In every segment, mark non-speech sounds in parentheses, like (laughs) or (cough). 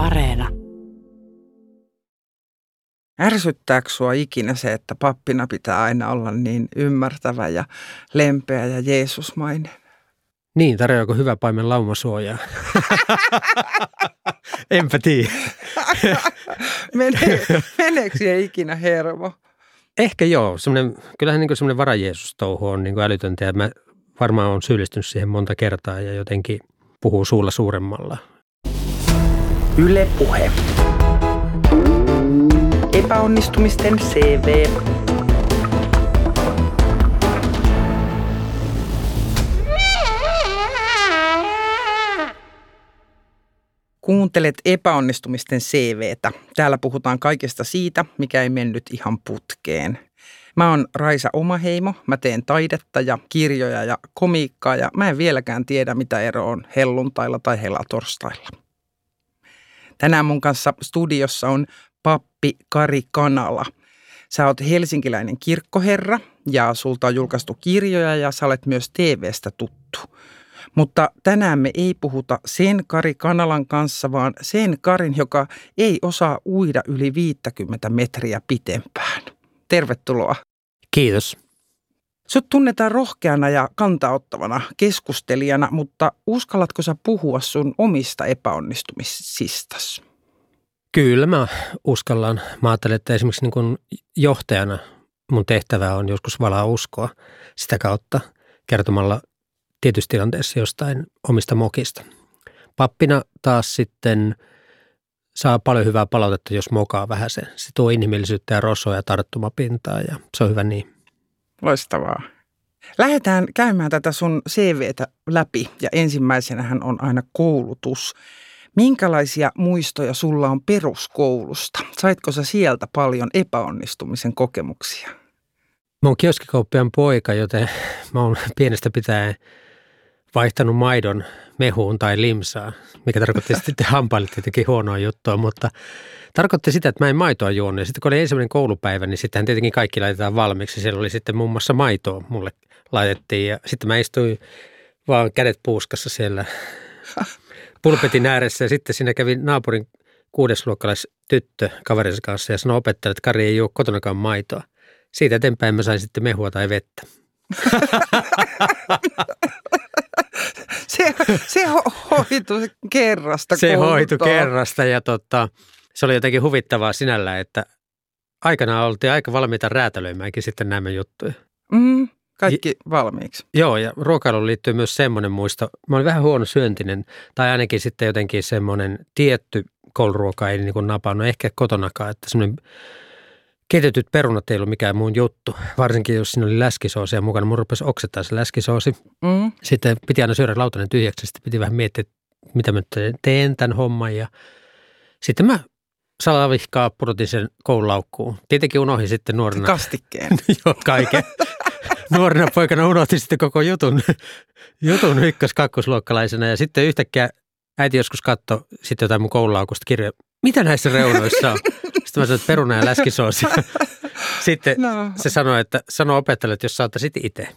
Areena. Ärsyttääkö sua ikinä se, että pappina pitää aina olla niin ymmärtävä ja lempeä ja Jeesusmainen? Niin, tarjoako hyvä paimen laumasuojaa? (laughs) Enpä tiedä. Mene, meneekö siihen ikinä hermo? Ehkä joo. Semmoinen, kyllähän niin semmoinen varajeesus-touhu on niin älytöntä ja mä varmaan on syyllistynyt siihen monta kertaa ja jotenkin puhuu suulla suuremmalla. Yle Puhe. Epäonnistumisten CV. Kuuntelet epäonnistumisten CVtä. Täällä puhutaan kaikesta siitä, mikä ei mennyt ihan putkeen. Mä oon Raisa Omaheimo, mä teen taidetta ja kirjoja ja komiikkaa ja mä en vieläkään tiedä, mitä ero on helluntailla tai helatorstailla. Tänään mun kanssa studiossa on pappi Kari Kanala. Sä oot helsinkiläinen kirkkoherra ja sulta on julkaistu kirjoja ja sä olet myös TVstä tuttu. Mutta tänään me ei puhuta sen Kari Kanalan kanssa, vaan sen Karin, joka ei osaa uida yli 50 metriä pitempään. Tervetuloa. Kiitos. Sut tunnetaan rohkeana ja kantaottavana keskustelijana, mutta uskallatko sä puhua sun omista epäonnistumisistasi? Kyllä mä uskallan. Mä ajattelen, että esimerkiksi niin kuin johtajana mun tehtävä on joskus valaa uskoa sitä kautta kertomalla tietyissä tilanteessa jostain omista mokista. Pappina taas sitten saa paljon hyvää palautetta, jos mokaa vähän se. Se tuo inhimillisyyttä ja rosoa ja tarttumapintaa ja se on hyvä niin. Loistavaa. Lähdetään käymään tätä sun CVtä läpi ja ensimmäisenähän on aina koulutus. Minkälaisia muistoja sulla on peruskoulusta? Saitko sä sieltä paljon epäonnistumisen kokemuksia? Mä oon kioskikauppiaan poika, joten mä oon pienestä pitäen vaihtanut maidon mehuun tai limsaan, mikä tarkoitti (laughs) sitten hampaille tietenkin huonoa juttua, mutta tarkoitti sitä, että mä en maitoa juonut. Ja sitten kun oli ensimmäinen koulupäivä, niin sittenhän tietenkin kaikki laitetaan valmiiksi. Siellä oli sitten muun muassa maitoa mulle laitettiin ja sitten mä istuin vaan kädet puuskassa siellä (laughs) pulpetin ääressä ja sitten siinä kävi naapurin kuudesluokkalais tyttö kaverinsa kanssa ja sanoi opettajalle, että Kari ei juo kotonakaan maitoa. Siitä eteenpäin mä sain sitten mehua tai vettä. (laughs) se, se hoitui kerrasta. Se hoitui kerrasta ja tota, se oli jotenkin huvittavaa sinällä, että aikanaan oltiin aika valmiita räätälöimäänkin sitten nämä juttuja. Mm, kaikki valmiiksi. Joo, ja ruokailuun liittyy myös semmoinen muisto. Mä olin vähän huono syöntinen, tai ainakin sitten jotenkin semmoinen tietty kouluruoka ei niin kuin napannut, ehkä kotonakaan, että semmoinen Keitetyt perunat ei ollut mikään muun juttu, varsinkin jos siinä oli läskisoosia mukana. Mun rupesi oksettaa se läskisoosi. Mm. Sitten piti aina syödä lautanen tyhjäksi, sitten piti vähän miettiä, mitä mä teen tämän homman. Ja sitten mä salavihkaa pudotin sen koululaukkuun. Tietenkin unohdin sitten nuorena. Kastikkeen. (laughs) Joo, kaiken. nuorena poikana unohtin sitten koko jutun, jutun ykkös-kakkosluokkalaisena ja sitten yhtäkkiä äiti joskus katsoi sitten jotain mun koululaukusta kirjoja. Mitä näissä reunoissa on? Sitten mä sanoin, että peruna ja läskisoosi. Sitten no. se sanoi, että sano opettajalle, että jos sä ottaisit itse.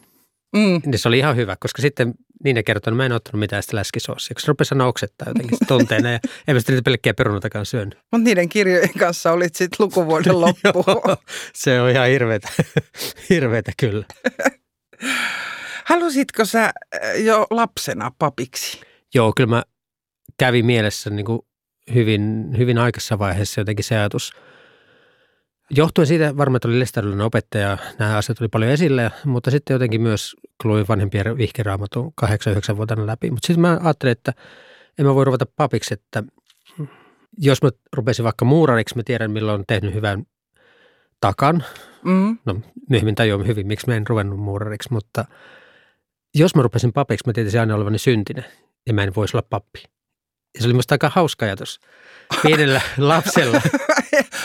Mm. Niin se oli ihan hyvä, koska sitten niin kertoi, että mä en ottanut mitään sitä läskisoosia, koska se rupesi sanoa oksettaa jotenkin tunteena ja en mä sitten niitä pelkkiä perunatakaan syönyt. Mutta niiden kirjojen kanssa olit sitten lukuvuoden (laughs) loppu. se on ihan hirveetä, hirveetä kyllä. (laughs) Halusitko sä äh, jo lapsena papiksi? Joo, kyllä mä kävin mielessä niin kuin hyvin, hyvin aikaisessa vaiheessa jotenkin se ajatus. Johtuen siitä varmaan, että oli lestadiolainen opettaja, nämä asiat oli paljon esillä, mutta sitten jotenkin myös luin vanhempien vihkeraamatun 8-9 vuotena läpi. Mutta sitten mä ajattelin, että en mä voi ruveta papiksi, että jos mä rupesin vaikka muurariksi, mä tiedän milloin on tehnyt hyvän takan. Mm. No myöhemmin tajuan hyvin, miksi mä en ruvennut muurariksi, mutta jos mä rupesin papiksi, mä tietäisin aina olevani syntinen ja mä en voisi olla pappi. Ja se oli musta aika hauska ajatus pienellä (laughs) lapsella.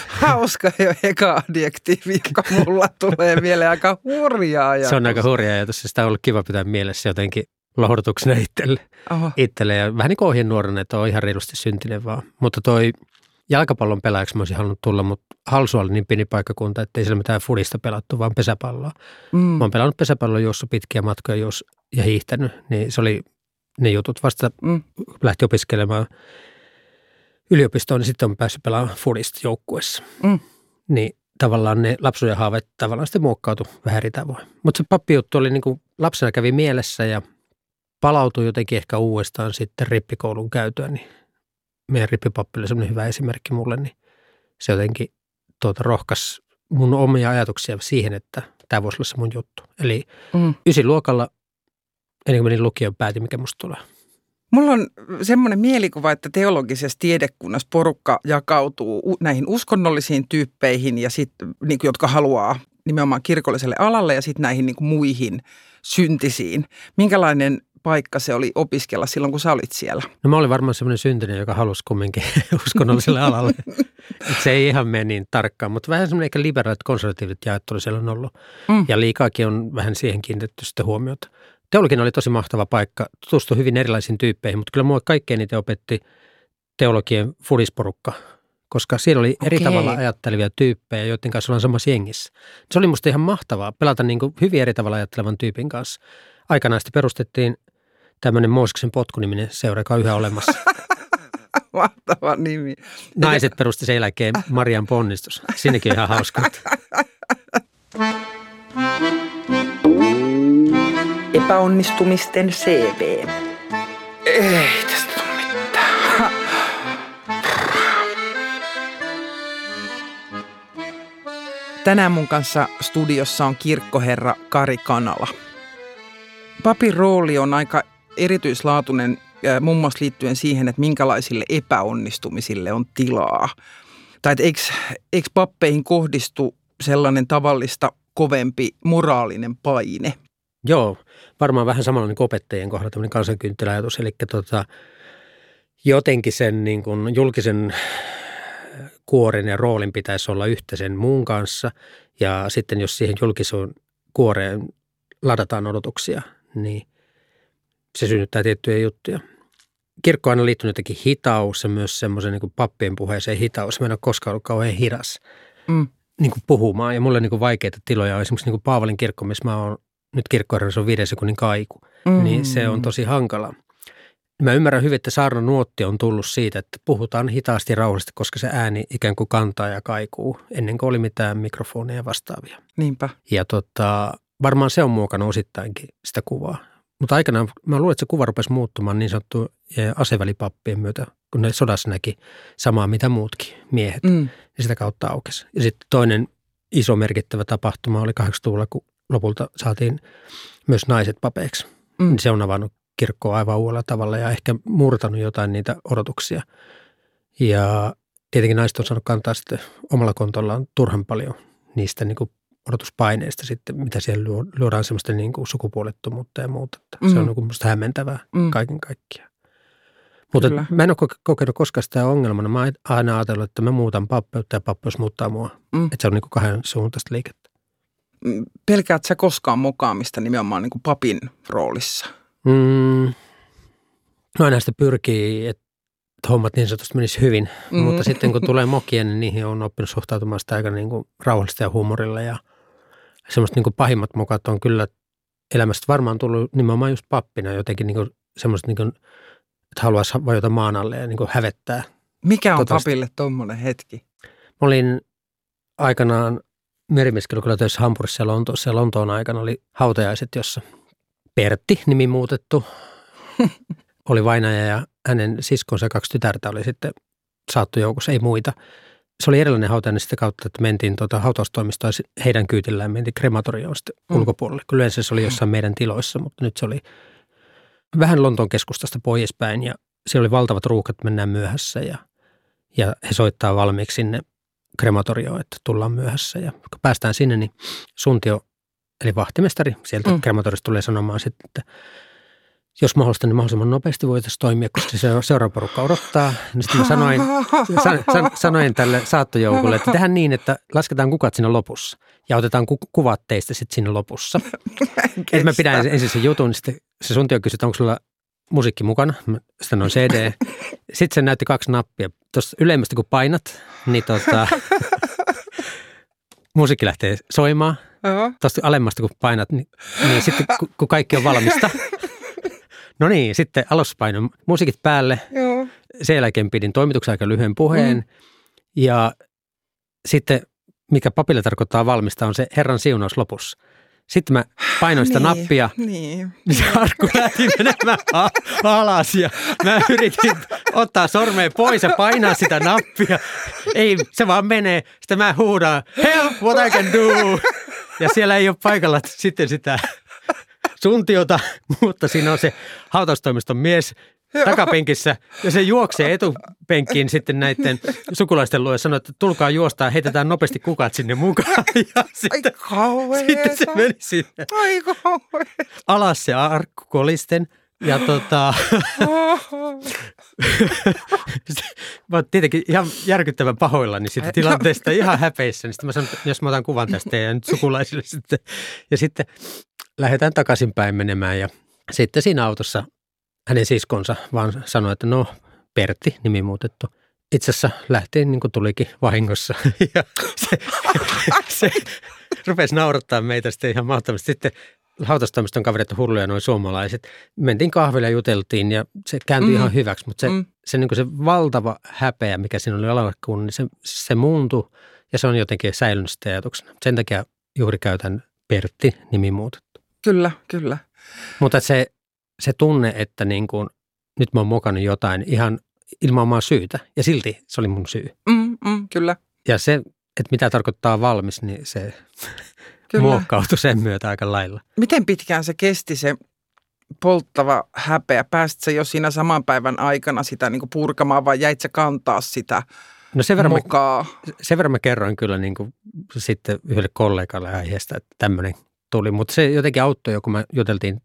hauska jo eka adjektiivi, joka mulla tulee mieleen aika hurjaa ajatus. Se on aika hurja ajatus sitä on ollut kiva pitää mielessä jotenkin lohdutuksena itselle. Oho. itselle. Ja vähän niin kuin ohjenuorana, että on ihan reilusti syntinen vaan. Mutta toi jalkapallon pelaajaksi mä olisin halunnut tulla, mutta Halsu oli niin pieni paikkakunta, että ei siellä mitään fudista pelattu, vaan pesäpalloa. Mm. Mä oon pelannut pesäpalloa juossa pitkiä matkoja juos ja hiihtänyt, niin se oli ne jutut vasta mm. lähti opiskelemaan yliopistoon, niin sitten on päässyt pelaamaan fudista joukkuessa. Mm. Niin tavallaan ne lapsuuden haaveet tavallaan sitten muokkautu vähän eri tavoin. Mutta se pappijuttu oli niin kuin lapsena kävi mielessä ja palautui jotenkin ehkä uudestaan sitten rippikoulun käytyä, niin meidän rippipappi oli semmoinen hyvä esimerkki mulle, niin se jotenkin tuota, rohkas mun omia ajatuksia siihen, että tämä voisi olla se mun juttu. Eli Mm. ysiluokalla, ennen kuin menin lukioon, päätin, mikä musta tulee. Mulla on semmoinen mielikuva, että teologisessa tiedekunnassa porukka jakautuu näihin uskonnollisiin tyyppeihin, ja sit, niin kuin, jotka haluaa nimenomaan kirkolliselle alalle ja sitten näihin niin kuin muihin syntisiin. Minkälainen paikka se oli opiskella silloin, kun sä olit siellä? No mä olin varmaan semmoinen syntinen, joka halusi kumminkin (laughs) uskonnolliselle alalle. (laughs) Et se ei ihan mene niin tarkkaan, mutta vähän semmoinen ehkä liberaalit konservatiivit jaettelu siellä on ollut. Mm. Ja liikaakin on vähän siihen kiinnitetty sitten huomiota. Teologian oli tosi mahtava paikka, tutustui hyvin erilaisiin tyyppeihin, mutta kyllä mua kaikkein niitä opetti teologien fudisporukka, koska siellä oli eri Okei. tavalla ajattelevia tyyppejä, joiden kanssa ollaan samassa jengissä. Se oli musta ihan mahtavaa pelata niin kuin hyvin eri tavalla ajattelevan tyypin kanssa. Aikanaan sitten perustettiin tämmöinen Mooseksen potkuniminen seura, joka on yhä olemassa. (laughs) Mahtava nimi. Naiset perusti sen jälkeen Marian ponnistus. Sinnekin on ihan hauska. (laughs) Epäonnistumisten CV. Ei tästä tule mitään. Tänään mun kanssa studiossa on kirkkoherra Kari Kanala. Papin rooli on aika erityislaatuinen äh, muun muassa liittyen siihen, että minkälaisille epäonnistumisille on tilaa. Tai että eikö, eikö pappeihin kohdistu sellainen tavallista kovempi moraalinen paine? Joo, varmaan vähän samalla niin opettajien kohdalla tämmöinen kansankynttiläajatus. Eli tota, jotenkin sen niin kuin julkisen kuoren ja roolin pitäisi olla yhtä sen muun kanssa. Ja sitten jos siihen julkisuun kuoreen ladataan odotuksia, niin se synnyttää tiettyjä juttuja. Kirkko on aina liittynyt jotenkin hitaus ja myös semmoisen niin kuin pappien puheeseen hitaus. Mä en ole koskaan ollut kauhean hidas Mm. niin kuin puhumaan. Ja mulle on niin kuin vaikeita tiloja on esimerkiksi niin kuin Paavalin kirkko, missä mä oon nyt kirkkoherrassa on viiden sekunnin kaiku. Mm. Niin se on tosi hankala. Mä ymmärrän hyvin, että saarnan nuotti on tullut siitä, että puhutaan hitaasti ja rauhallisesti, koska se ääni ikään kuin kantaa ja kaikuu ennen kuin oli mitään mikrofoneja vastaavia. Niinpä. Ja tota, varmaan se on muokannut osittainkin sitä kuvaa. Mutta aikanaan mä luulen, että se kuva rupesi muuttumaan niin sanottu asevälipappien myötä, kun ne sodassa näki samaa mitä muutkin miehet Mm. ja sitä kautta aukesi. Ja sitten toinen iso merkittävä tapahtuma oli 80-luvulla, kun lopulta saatiin myös naiset papeiksi. Mm. Mm. Se on avannut kirkkoa aivan uudella tavalla ja ehkä murtanut jotain niitä odotuksia. Ja tietenkin naiset on saanut kantaa sitten omalla kontollaan turhan paljon niistä niin kuin odotuspaineista sitten, mitä siellä luo- luodaan semmoista niin kuin sukupuolettomuutta ja muuta. Että Se Mm. on niin kuin musta hämmentävää Mm. kaiken kaikkiaan. Mutta Kyllä. mä en ole koke- kokenut koskaan sitä ongelmana. Mä oon aina ajatellut, että mä muutan pappeutta ja pappeus muuttaa mua. Mm. Että se on niin kuin kahden suuntaista liikettä. Pelkäät sä koskaan mokaamista nimenomaan niin kuin papin roolissa? Mm. No aina sitä pyrkii, että hommat niin sanotusti menisi hyvin. Mm. Mutta sitten kun tulee mokia, niin niihin on oppinut suhtautumaan sitä aika niin kuin rauhallisesti ja huumorilla. Ja semmoista niin kuin pahimmat mokat on kyllä elämästä varmaan tullut nimenomaan just pappina jotenkin niin kuin semmoista, niin kuin, että haluaisi vajota maan alle ja niin kuin hävettää. Mikä on Toivottavasti. papille tommonen hetki? Mä olin aikanaan merimieskelukilla töissä Hampurissa ja Lontoossa ja Lontoon aikana oli hautajaiset, jossa Pertti, nimi muutettu, (laughs) oli vainaja ja hänen siskonsa ja kaksi tytärtä oli sitten saattojoukossa, ei muita. Se oli erilainen hautajainen sitä kautta, että mentiin tuota hautaustoimistoa heidän kyytillään, mentiin krematorioon sitten mm. ulkopuolelle. Kyllä yleensä se oli jossain meidän tiloissa, mutta nyt se oli vähän Lontoon keskustasta poispäin ja siellä oli valtavat ruuhkat, mennään myöhässä ja, ja he soittaa valmiiksi sinne krematorioon, että tullaan myöhässä. Ja kun päästään sinne, niin suntio, eli vahtimestari sieltä Mm. krematorista tulee sanomaan sitten, että jos mahdollista, niin mahdollisimman nopeasti voitaisiin toimia, koska se seuraava porukka odottaa. Niin sitten mä sanoin, san, san, sanoin tälle saattojoukolle, että tehdään niin, että lasketaan kukat siinä lopussa ja otetaan ku, kuvat teistä sitten siinä lopussa. (laughs) Että mä pidän ensin sen jutun, niin sitten se suntio kysyi, että onko sulla musiikki mukana. Sitten on CD. Sitten se näytti kaksi nappia. Tuossa ylemmästä kun painat, niin tota, (laughs) musiikki lähtee soimaan. Joo. Tuosta alemmasta kun painat, niin, niin sitten kun, kun kaikki on valmista. (laughs) No niin, sitten aluspaino musiikit päälle. Joo. sen jälkeen pidin toimituksen aika lyhyen puheen. Mm. Ja sitten, mikä papille tarkoittaa valmista, on se Herran siunaus lopussa. Sitten mä painoin sitä niin, nappia, Niin. (laughs) se arkku lähti menemään alas ja mä yritin ottaa sormeen pois ja painaa sitä nappia. Ei, se vaan menee. Sitten mä huudan, help, what I can do. Ja siellä ei ole paikalla sitten sitä suntiota, (laughs) mutta siinä on se hautaustoimiston mies takapenkissä ja se juoksee etupenkkiin sitten näiden sukulaisten luo ja sanoo, että tulkaa juostaa, heitetään nopeasti kukat sinne mukaan. Ja Ai sitten, kauheeta. sitten se meni sinne Ai kauheeta. alas se arkku kolisten. Ja tota, (laughs) mä oon tietenkin ihan järkyttävän pahoillani siitä Ai, no. tilanteesta, ihan häpeissä. Niin sitten mä sanoin, että jos mä otan kuvan tästä ja nyt sukulaisille sitten. Ja sitten lähdetään takaisinpäin menemään ja sitten siinä autossa hänen siskonsa vaan sanoi, että no Pertti, nimi muutettu. Itse asiassa lähti niin kuin tulikin vahingossa (laughs) ja se, se rupesi naurattaa meitä sitten ihan mahtavasti. Sitten hautaustoimiston kaverit on hulluja noin suomalaiset. Mentiin kahville ja juteltiin ja se kääntyi Mm. ihan hyväksi, mutta se, Mm. se, niin se valtava häpeä, mikä siinä oli alkuun, niin se, se muuntui ja se on jotenkin säilynyt sitä ajatuksena. Sen takia juuri käytän Pertti nimi muutettu. Kyllä, kyllä. Mutta se, se tunne, että niin kuin, nyt mä oon mokannut jotain ihan ilman omaa syytä ja silti se oli mun syy. Mm, mm, kyllä, Ja se, että mitä tarkoittaa valmis, niin se (laughs) kyllä. muokkautui sen myötä aika lailla. Miten pitkään se kesti se polttava häpeä? Pääsit sä jo siinä saman päivän aikana sitä niin kuin purkamaan vai jäit sä kantaa sitä No sen verran, mä, mokaa? sen verran mä kerroin kyllä niin kuin sitten yhdelle kollegalle aiheesta, että tämmöinen tuli. Mutta se jotenkin auttoi jo, kun me juteltiin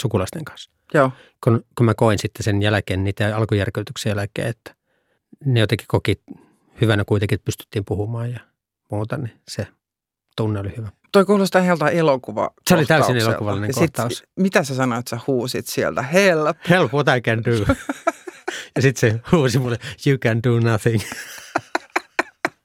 sukulaisten kanssa. Joo, Kun, kun mä koin sitten sen jälkeen, niitä alkujärkytyksen jälkeen, että ne jotenkin koki hyvänä kuitenkin, että pystyttiin puhumaan ja muuta, niin se tunne oli hyvä. toi kuulostaa ihan elokuva. Se oli täysin elokuvallinen kohtaus. Mitä sä sanoit, että sä huusit sieltä? Help. Help what I can do. (laughs) ja sitten se huusi mulle, you can do nothing.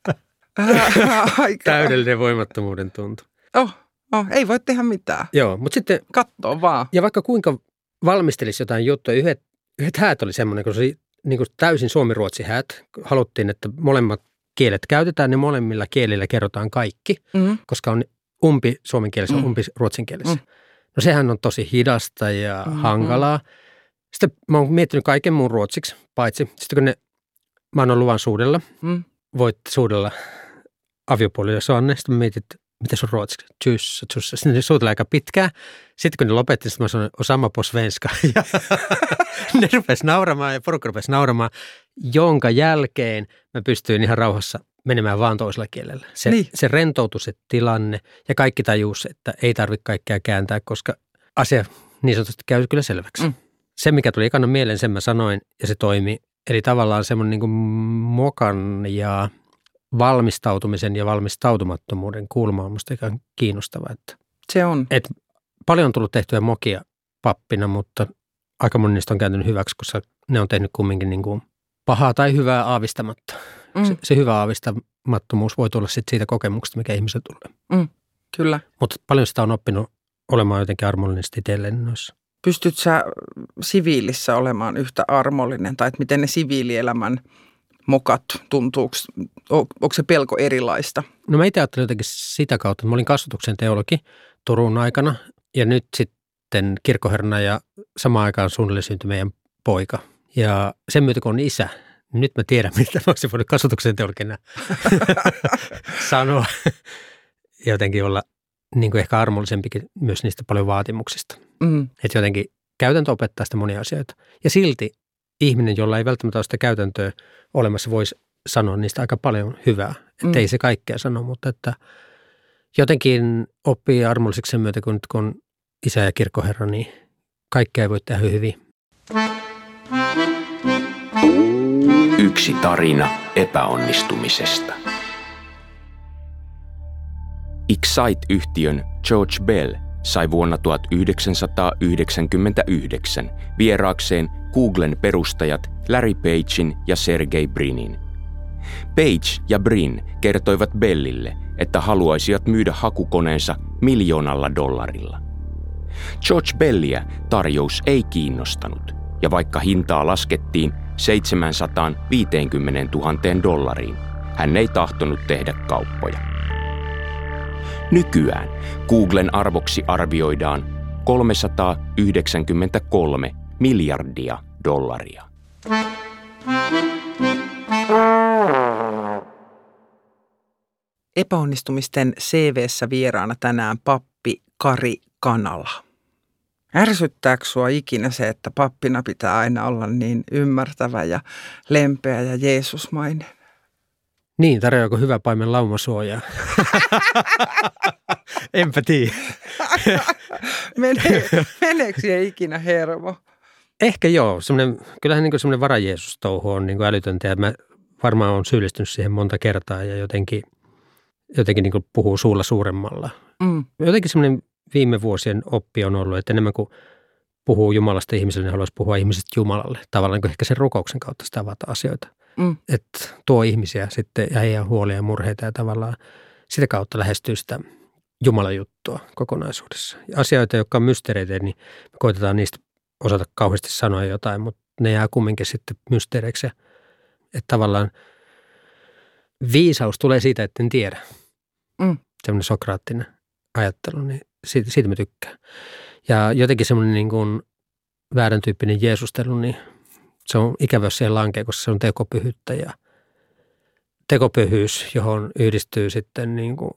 (laughs) Täydellinen voimattomuuden tuntu. Oh, oh, ei voi tehdä mitään. Joo, mutta sitten Kattoo vaan. Ja vaikka kuinka valmistelisi jotain juttuja, yhdet, yhdet häät oli semmoinen, kun se oli niin kuin täysin suomi-ruotsi häät. Haluttiin, että molemmat kielet käytetään, niin molemmilla kielillä kerrotaan kaikki, Mm. koska on umpi suomenkielisessä, Mm. mm. umpi ruotsinkielessä. Mm. Mm. No sehän on tosi hidasta ja Mm, mm. hankalaa. Sitten mä oon miettinyt kaiken muun ruotsiksi, paitsi sitten kun ne, mä oon luvan suudella, Mm. voit suudella aviopuolille Soanne, sitten mä että mitä sun ruotsiksi? Tjyssä, tjyssä. Sitten ne suuteli aika pitkään. Sitten kun ne lopetti, sitten mä sanoin, osama på svenska. (laughs) Ja ne rupesi nauramaan ja porukka rupesi nauramaan, jonka jälkeen mä pystyin ihan rauhassa menemään vaan toisella kielellä. Se, Niin. niin. se rentoutui se tilanne ja kaikki tajus, että ei tarvitse kaikkea kääntää, koska asia niin sanotusti käy kyllä selväksi. Mm. Se, mikä tuli ekana mieleen, sen mä sanoin ja se toimi. Eli tavallaan semmoinen niin mokan ja valmistautumisen ja valmistautumattomuuden kulma on musta ihan kiinnostava. Että Se on. paljon on tullut tehtyä mokia pappina, mutta aika moni niistä on kääntynyt hyväksi, koska ne on tehnyt kumminkin niin kuin pahaa tai hyvää aavistamatta. Mm. Se, se hyvä aavistamattomuus voi tulla sit siitä kokemuksesta, mikä ihmisellä tulee. Kyllä. Mutta paljon sitä on oppinut olemaan jotenkin armollisesti itselleen noissa. Pystyt sä siviilissä olemaan yhtä armollinen, tai että miten ne siviilielämän mokat tuntuuko, onko se pelko erilaista? No mä itse ajattelin jotenkin sitä kautta, että mä olin kasvatuksen teologi Turun aikana ja nyt sitten kirkkoherrana ja samaan aikaan suunnilleen syntyi meidän poika. Ja sen myötä kun on isä, niin nyt mä tiedän, (laughs) mitä mä olisin voinut kasvatuksen teologina (laughs) sanoa. (laughs) Jotenkin olla niin kuin ehkä armollisempikin myös niistä paljon vaatimuksista. Mm. Että jotenkin käytäntö opettaa sitä monia asioita. Ja silti ihminen, jolla ei välttämättä ole sitä käytäntöä olemassa, voisi sanoa niistä aika paljon hyvää. Että Mm. ei se kaikkea sano, mutta että jotenkin oppii armolliseksi sen myötä, kun nyt kun on isä ja kirkkoherra, niin kaikkea ei voi tehdä hyvin. Yksi tarina epäonnistumisesta. Excite-yhtiön George Bell sai vuonna 1999 vieraakseen Googlen perustajat Larry Pagein ja Sergey Brinin. Page ja Brin kertoivat Bellille, että haluaisivat myydä hakukoneensa miljoonalla dollarilla. George Bellia tarjous ei kiinnostanut, ja vaikka hintaa laskettiin 750 000 dollariin, hän ei tahtonut tehdä kauppoja. Nykyään Googlen arvoksi arvioidaan 393 miljardia dollaria. Epäonnistumisten CVssä vieraana tänään pappi Kari Kanala. Ärsyttääkö sua ikinä se, että pappina pitää aina olla niin ymmärtävä ja lempeä ja Jeesusmainen? Niin, tarjoako hyvä paimen laumasuojaa? (laughs) Enpä tiedä. (laughs) Mene, meneekö siihen ikinä hermo? Ehkä joo. Semmoinen, kyllähän niin semmoinen varajeesus-touhu on niin älytöntä ja mä varmaan on syyllistynyt siihen monta kertaa ja jotenkin, jotenkin niin puhuu suulla suuremmalla. Mm. Jotenkin semmoinen viime vuosien oppi on ollut, että enemmän kuin puhuu Jumalasta ihmiselle, niin haluaisi puhua ihmisestä Jumalalle. Tavallaan niin ehkä sen rukouksen kautta sitä avata asioita. Mm. Että tuo ihmisiä sitten ja heidän huolia ja murheita ja tavallaan sitä kautta lähestyy sitä Jumalan juttua kokonaisuudessa. Asioita, jotka on mysteereitä, niin me koitetaan niistä osata kauheasti sanoa jotain, mutta ne jää kumminkin sitten mysteereiksi. Että tavallaan viisaus tulee siitä, että en tiedä. Mm. Sellainen sokraattinen ajattelu, niin siitä, siitä mä tykkään. Ja jotenkin semmoinen niin kuin väärän tyyppinen Jeesustelu, niin se on ikävä, jos siihen lankee, koska se on tekopyhyyttä ja tekopyhyys, johon yhdistyy sitten niin kuin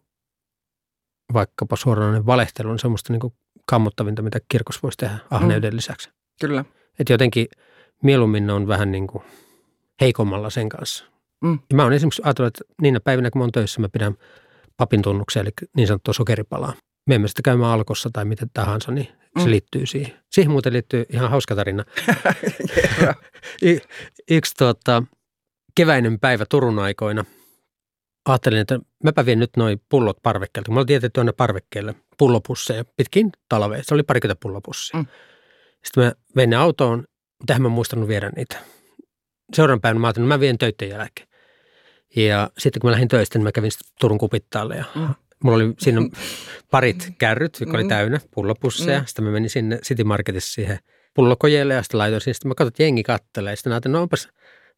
vaikkapa suoranainen valehtelu, on semmoista niin kuin kammottavinta, mitä kirkos voisi tehdä ahneuden mm. lisäksi. Kyllä. Että jotenkin mieluummin on vähän niin kuin heikommalla sen kanssa. Mm. Ja mä oon esimerkiksi ajatellut, että niinä päivinä, kun mä oon töissä, mä pidän papin tunnuksia, eli niin sanottua sokeripalaa. Me emme sitä käymään alkossa tai miten tahansa, niin se mm. liittyy siihen. Siihen muuten liittyy ihan hauska tarina. (laughs) y- yksi tuota, keväinen päivä Turun aikoina. Ajattelin, että mäpä vien nyt noin pullot parvekkeelta. Mä olin tietysti tuonne parvekkeelle pullopusseja pitkin talvea. Se oli parikymmentä pullopussia. Mm. Sitten mä vein ne autoon, mutta mä muistanut viedä niitä. Seuraavan päivänä mä ajattelin, että mä vien töiden jälkeen. Ja sitten kun mä lähdin töistä, niin mä kävin turun kupittaalle ja mm. Mulla oli siinä (laughs) parit kärryt, jotka oli mm. täynnä pullopusseja. Mm. Sitten mä menin sinne City Marketissa siihen pullokojeelle ja sitten laitoin sinne. Sitten mä katsoin, että jengi kattelee. Sitten ajattelin, no onpas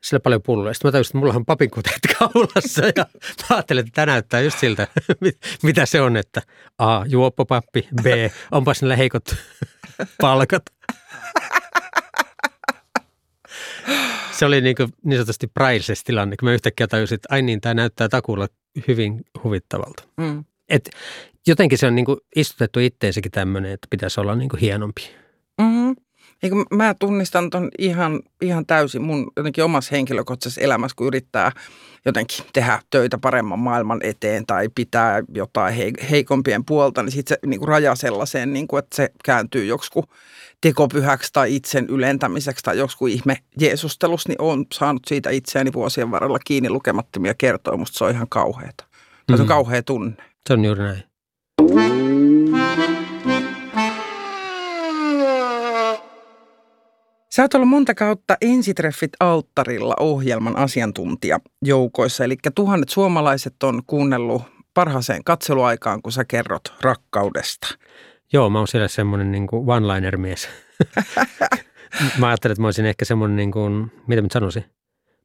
sillä paljon pulloja. Sitten mä tajusin, että mulla on papinkuteet (laughs) kaulassa ja mä ajattelin, että tämä näyttää just siltä, (laughs) mitä se on, että A, juoppopappi, B, onpas niillä heikot palkat. Se oli niin, kuin niin sanotusti priceless tilanne, kun mä yhtäkkiä tajusin, että ai niin, tämä näyttää takuulla hyvin huvittavalta. Mm. Et jotenkin se on niin kuin istutettu itteensäkin tämmöinen, että pitäisi olla niin kuin hienompi. Mm-hmm. Eikö mä tunnistan ton ihan, ihan täysin mun jotenkin omassa henkilökohtaisessa elämässä, kun yrittää jotenkin tehdä töitä paremman maailman eteen tai pitää jotain heikompien puolta, niin sitten se niin kuin raja sellaiseen, niin kuin, että se kääntyy joksikin tekopyhäksi tai itsen ylentämiseksi tai joksikin ihme Jeesustelus, niin olen saanut siitä itseäni vuosien varrella kiinni lukemattomia kertoja. Musta se on ihan kauheata. Mm. Se on kauhea tunne. Se on juuri näin. Sä oot ollut monta kautta Ensitreffit alttarilla ohjelman asiantuntija joukoissa, eli tuhannet suomalaiset on kuunnellut parhaaseen katseluaikaan, kun sä kerrot rakkaudesta. Joo, mä oon siellä semmoinen niin one-liner-mies. (laughs) mä ajattelin, että mä olisin ehkä semmoinen, niin kuin, mitä mä sanoisin,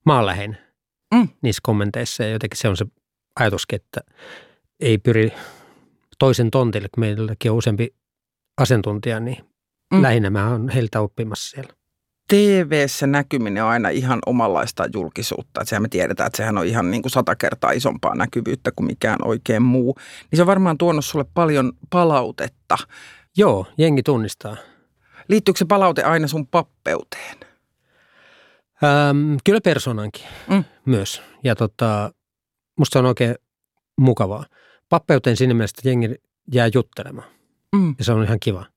maanläheinen mm. niissä kommenteissa. Ja jotenkin se on se ajatuskin, että ei pyri toisen tontille, kun meilläkin on useampi asiantuntija, niin mm. lähinnä mä oon heiltä oppimassa siellä. TV-ssä näkyminen on aina ihan omanlaista julkisuutta. Että sehän me tiedetään, että sehän on ihan niin kuin sata kertaa isompaa näkyvyyttä kuin mikään oikein muu. Niin se on varmaan tuonut sulle paljon palautetta. Joo, jengi tunnistaa. Liittyykö se palaute aina sun pappeuteen? Ähm, kyllä persoonankin mm. myös. Ja tota, musta se on oikein mukavaa. Pappeuteen siinä mielessä, että jengi jää juttelemaan. Mm. Ja se on ihan kiva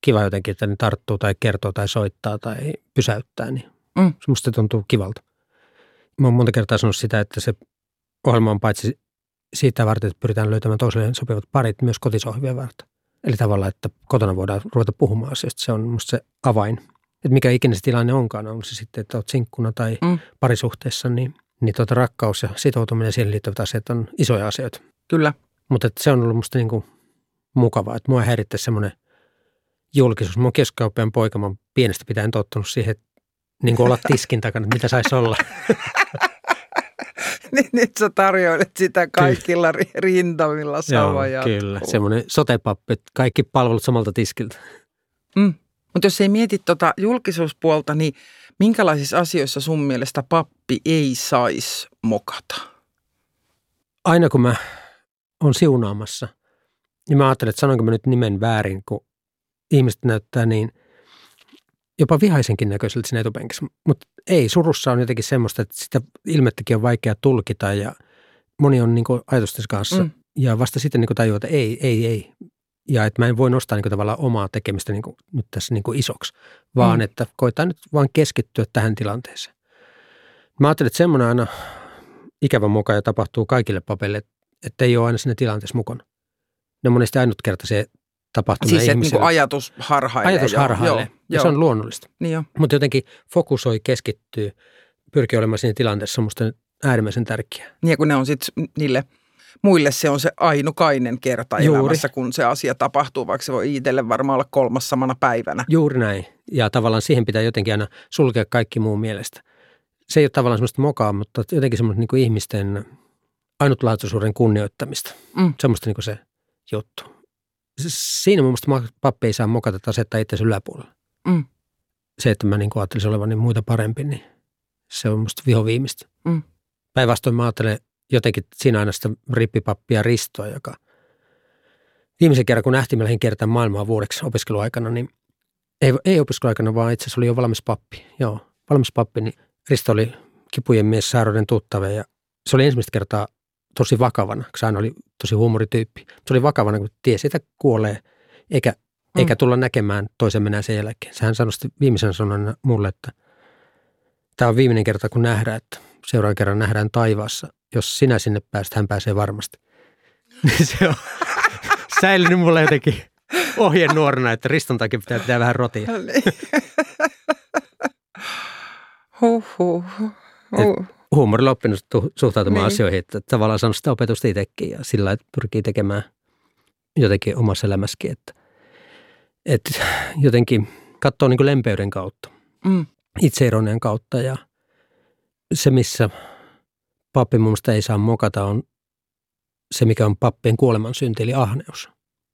kiva jotenkin, että ne tarttuu tai kertoo tai soittaa tai pysäyttää, niin mm. musta tuntuu kivalta. Mä oon monta kertaa sanonut sitä, että se ohjelma on paitsi siitä varten, että pyritään löytämään toisilleen sopivat parit myös kotisohvia varten. Eli tavallaan, että kotona voidaan ruveta puhumaan asioista. Se on musta se avain. Että mikä ikinä se tilanne onkaan, on se sitten, että olet sinkkuna tai mm. parisuhteessa, niin, niin tuota rakkaus ja sitoutuminen ja siihen liittyvät asiat on isoja asioita. Kyllä. Mutta se on ollut musta niin kuin mukavaa, että mua häirittäisi semmoinen – julkisuus. Mun keskioppijan poika, mä pienestä pitäen tottunut siihen, että niin kuin olla (laughs) tiskin takana, mitä saisi olla. (laughs) niin nyt sä tarjoilet sitä kaikilla ri- rintamilla sama Joo, kyllä. Semmoinen sotepappi, että kaikki palvelut samalta tiskiltä. Mm. Mutta jos ei mieti tuota julkisuuspuolta, niin minkälaisissa asioissa sun mielestä pappi ei saisi mokata? Aina kun mä oon siunaamassa, niin mä ajattelen, että sanonko mä nyt nimen väärin, kun ihmiset näyttää niin jopa vihaisenkin näköiseltä siinä etupenkissä. Mutta ei, surussa on jotenkin semmoista, että sitä ilmettäkin on vaikea tulkita ja moni on niin ajatusten kanssa. Mm. Ja vasta sitten niin tajuu, että ei, ei, ei. Ja että mä en voi nostaa niin tavallaan omaa tekemistä niin nyt tässä niin isoksi, vaan mm. että koittaa nyt vaan keskittyä tähän tilanteeseen. Mä ajattelin, että semmoinen aina ikävä mukaan ja tapahtuu kaikille papeille, että ei ole aina siinä tilanteessa mukana. Ne on monesti ainutkertaisia tapahtumia Siis että niin ajatus harhailee. Ajatus harhailee. Joo, ja joo. se on luonnollista. Niin Mutta jotenkin fokusoi, keskittyy, pyrkii olemaan siinä tilanteessa musta äärimmäisen tärkeää. Niin ja kun ne on sitten niille muille se on se ainukainen kerta Juuri. elämässä, kun se asia tapahtuu, vaikka se voi itselle varmaan olla kolmas samana päivänä. Juuri näin. Ja tavallaan siihen pitää jotenkin aina sulkea kaikki muun mielestä. Se ei ole tavallaan semmoista mokaa, mutta jotenkin semmoista niin kuin ihmisten ainutlaatuisuuden kunnioittamista. Mm. Semmoista niin kuin se juttu. Siinä mun mielestä pappi ei saa mokata että asettaa itsensä yläpuolella. Mm. Se, että mä niin ajattelisin olevani niin muita parempi, niin se on musta viho viimeistä. Mm. Päinvastoin mä ajattelen jotenkin siinä aina sitä rippipappia Ristoa, joka viimeisen kerran, kun nähtiin, meillä kertaa maailmaa vuodeksi opiskeluaikana, niin ei, ei opiskeluaikana, vaan itse asiassa oli jo valmis pappi. Joo, valmis pappi, niin Risto oli kipujen mies, sairauden tuttava ja se oli ensimmäistä kertaa tosi vakavana, koska hän oli tosi huumorityyppi. Se oli vakavana, kun tiesi, että kuolee, eikä, mm. eikä tulla näkemään toisen mennään sen jälkeen. Sehän sanoi viimeisen sanan mulle, että tämä on viimeinen kerta, kun nähdään, että seuraavan kerran nähdään taivaassa. Jos sinä sinne pääset, hän pääsee varmasti. Niin (laughs) se on (laughs) säilynyt mulle jotenkin nuorena, että Riston takia pitää pitää vähän rotia. (laughs) Huh, huh, huh huumorilla oppinut suhtautumaan niin. asioihin, että tavallaan saanut sitä opetusta itsekin ja sillä että pyrkii tekemään jotenkin omassa elämässäkin, että, että jotenkin katsoo niin lempeyden kautta, mm. itseironian kautta ja se, missä pappi mun ei saa mokata, on se, mikä on pappien kuoleman synti, eli ahneus.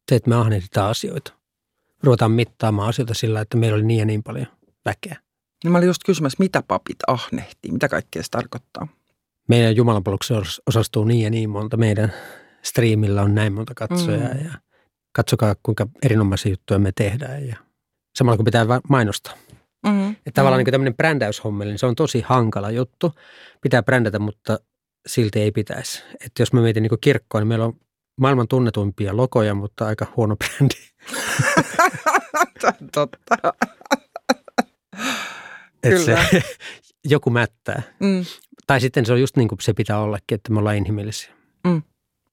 Se, että me ahnehditaan asioita. Ruvetaan mittaamaan asioita sillä, että meillä oli niin ja niin paljon väkeä. Niin mä olin just kysymässä, mitä papit ahnehtii, mitä kaikkea se tarkoittaa? Meidän jumalanpalveluksessa osastuu niin ja niin monta. Meidän striimillä on näin monta katsojaa mm. ja katsokaa kuinka erinomaisia juttuja me tehdään ja samalla kun pitää mainostaa. Mm-hmm. Että tavallaan mm-hmm. niin tämmöinen brändäyshommeli, niin se on tosi hankala juttu. Pitää brändätä, mutta silti ei pitäisi. Että jos mä mietin niin kirkkoa, niin meillä on maailman tunnetuimpia logoja, mutta aika huono brändi. (laughs) Totta. Että se, (laughs) joku mättää. Mm. Tai sitten se on just niin kuin se pitää ollakin, että me ollaan inhimillisiä. Mm.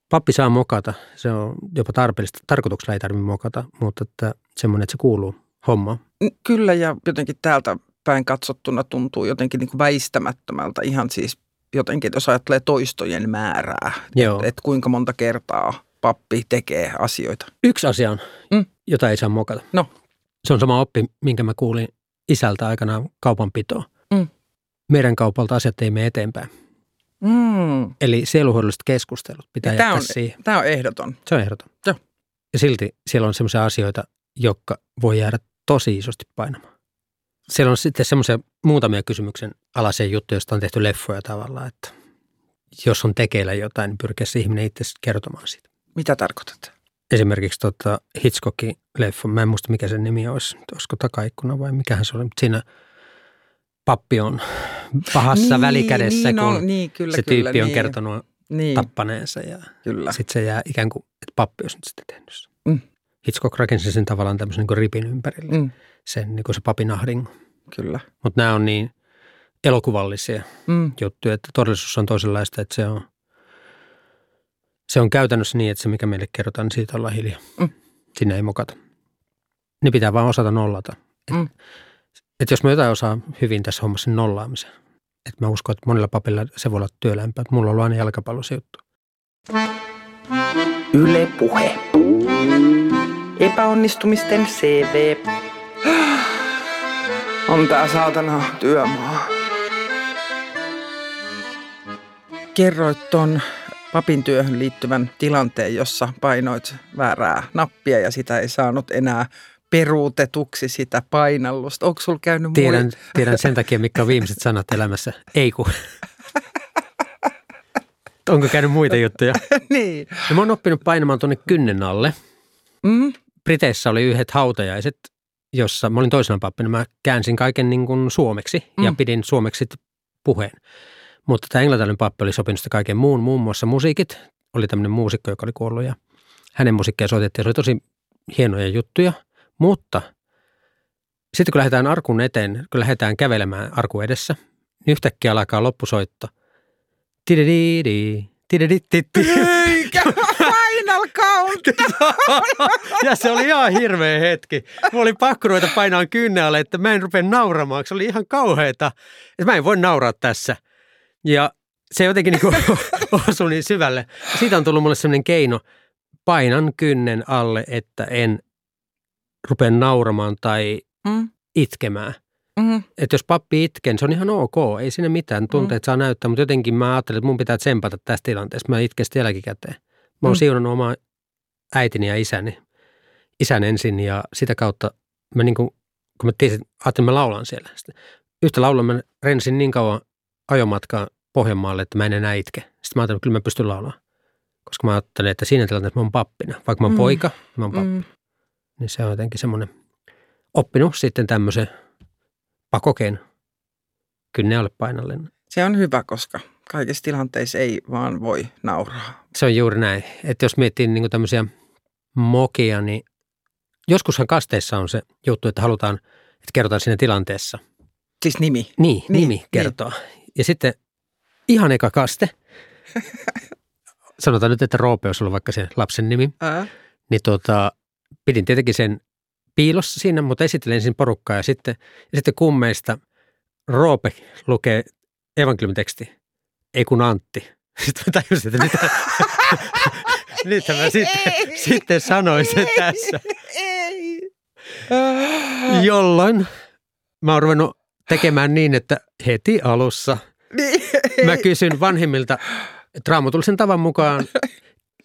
Pappi saa mokata, se on jopa tarpeellista. Tarkoituksella ei tarvitse mokata, mutta että semmoinen, että se kuuluu homma. Kyllä ja jotenkin täältä päin katsottuna tuntuu jotenkin niin kuin väistämättömältä ihan siis jotenkin, että jos ajattelee toistojen määrää, että et kuinka monta kertaa pappi tekee asioita. Yksi asia on, mm. jota ei saa mokata. No. Se on sama oppi, minkä mä kuulin isältä aikanaan kaupanpitoa. Mm. Meidän kaupalta asiat ei mene eteenpäin. Mm. Eli sieluhoidolliset keskustelut pitää jättää on, siihen. Tämä on ehdoton. Se on ehdoton. Joo. Ja silti siellä on sellaisia asioita, jotka voi jäädä tosi isosti painamaan. Siellä on sitten semmoisia muutamia kysymyksen alaisia juttuja, joista on tehty leffoja tavallaan, että jos on tekeillä jotain, niin pyrkiä se ihminen itse kertomaan siitä. Mitä tarkoitat? Esimerkiksi tota Hitchcockin leffa, mä en muista mikä sen nimi olisi, olisiko takaikkuna vai mikähän se oli, mutta siinä pappi on pahassa niin, välikädessä, niin, kun no, niin, kyllä, se tyyppi kyllä, on niin. kertonut niin. tappaneensa ja sitten se jää ikään kuin, että pappi olisi nyt sitten tehnyt sen. Mm. Hitchcock rakensi sen tavallaan tämmöisen niin ripin ympärille, mm. sen niin kuin se papin ahdingon. Kyllä. Mutta nämä on niin elokuvallisia mm. juttuja, että todellisuus on toisenlaista, että se on se on käytännössä niin, että se mikä meille kerrotaan, niin siitä ollaan hiljaa. Mm. Sinne ei mokata. Ne pitää vaan osata nollata. Et, mm. et jos mä jotain osaa hyvin tässä hommassa, niin nollaamisen. Et mä uskon, että monilla papilla se voi olla työlämpää. Mulla on ollut aina jalkapallo se juttu. Yle puhe. Epäonnistumisten CV. (gasps) On tää saatana työmaa. Kerroit ton papin työhön liittyvän tilanteen, jossa painoit väärää nappia ja sitä ei saanut enää peruutetuksi sitä painallusta. Onko sulla käynyt Tiedän, mui- tiedän sen takia, mitkä on viimeiset sanat elämässä. Ei kun. Onko käynyt muita juttuja? (laughs) niin. No, mä oon oppinut painamaan tuonne kynnen alle. Mm? Briteissä oli yhdet hautajaiset, jossa mä olin toisena pappina. Mä käänsin kaiken niin kuin suomeksi ja Mm. pidin suomeksi puheen. Mutta tämä englantilainen pappi oli sopinut sitä kaiken muun, muun muassa musiikit. Oli tämmöinen muusikko, joka oli kuollut ja hänen musiikkia soitettiin. Se oli tosi hienoja juttuja, mutta sitten kun lähdetään arkun eteen, kun lähdetään kävelemään arku edessä, niin yhtäkkiä alkaa loppusoitto. Tidididi, tididididi. Eikä Final Count! ja se oli ihan hirveä hetki. Mulla oli pakko ruveta painaa kynnen alle, että mä en rupea nauramaan. Se oli ihan kauheeta. Mä en voi nauraa tässä. Ja se jotenkin niin (laughs) osui niin syvälle. Siitä on tullut mulle sellainen keino. Painan kynnen alle, että en rupea nauramaan tai Mm? itkemään. Mm? Että jos pappi itkee, niin se on ihan ok. Ei siinä mitään. Tunteet saa näyttää, mutta jotenkin mä ajattelin, että mun pitää tsempata tässä tilanteessa. Mä itken sitten jälkikäteen. Mä oon Mm. siunannut oma äitini ja isäni, isän ensin ja sitä kautta mä niin kuin, kun mä tiesin, ajattelin, että mä laulan siellä. Sitten yhtä laulua mä rensin niin kauan ajomatkaa Pohjanmaalle, että mä en enää itke. Sitten mä ajattelin, että kyllä mä pystyn laulamaan. Koska mä ajattelin, että siinä tilanteessa mä oon pappina. Vaikka mä oon Mm. poika, mä oon pappi. Mm. Niin se on jotenkin semmoinen oppinut sitten tämmöisen pakokeen kynne alle painalle. Se on hyvä, koska kaikissa tilanteissa ei vaan voi nauraa. Se on juuri näin. Että jos miettii niin tämmöisiä mokia, niin joskushan kasteissa on se juttu, että halutaan, että kerrotaan siinä tilanteessa. Siis nimi. Niin, Niin, nimi niin. kertoo. Ja sitten ihan eka kaste, sanotaan nyt, että Roope olisi ollut vaikka se lapsen nimi, Ää? niin tota, pidin tietenkin sen piilossa siinä, mutta esittelin ensin porukkaa ja sitten, ja sitten kummeista Roope lukee evankeliumiteksti, ei kun Antti. (laughs) Sitten mä tajusin, että mitä, nyt (laughs) mä sitten, Ei. sitten sanoin sen tässä. Ei. Jolloin mä oon ruvennut tekemään niin, että heti alussa Niin, mä kysyn vanhemmilta, että raamatullisen tavan mukaan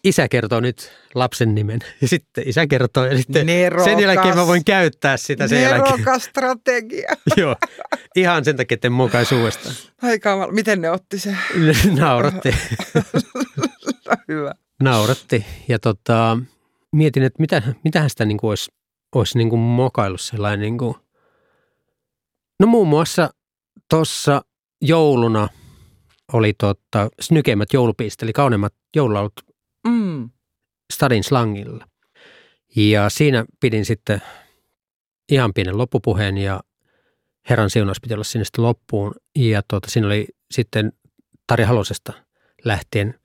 isä kertoo nyt lapsen nimen. Ja sitten isä kertoo ja sitten Nerokas. sen jälkeen mä voin käyttää sitä sen jälkeen. Nerokas strategia. (laughs) Joo, ihan sen takia, että en muokaisi uudestaan. Ai kamala. Miten ne otti se? (laughs) Nauratti, (laughs) Hyvä. nauratti. Ja tota, mietin, että mitä, mitähän sitä niin kuin olisi, olisi niin kuin mokaillut sellainen niin kuin, no muun muassa tuossa jouluna oli tota, snykeimmät joulupiiset, eli kauneimmat joululaulut Mm. stadin slangilla. Ja siinä pidin sitten ihan pienen loppupuheen ja Herran siunaus piti olla sinne sitten loppuun. Ja tuota, siinä oli sitten Tari Halosesta lähtien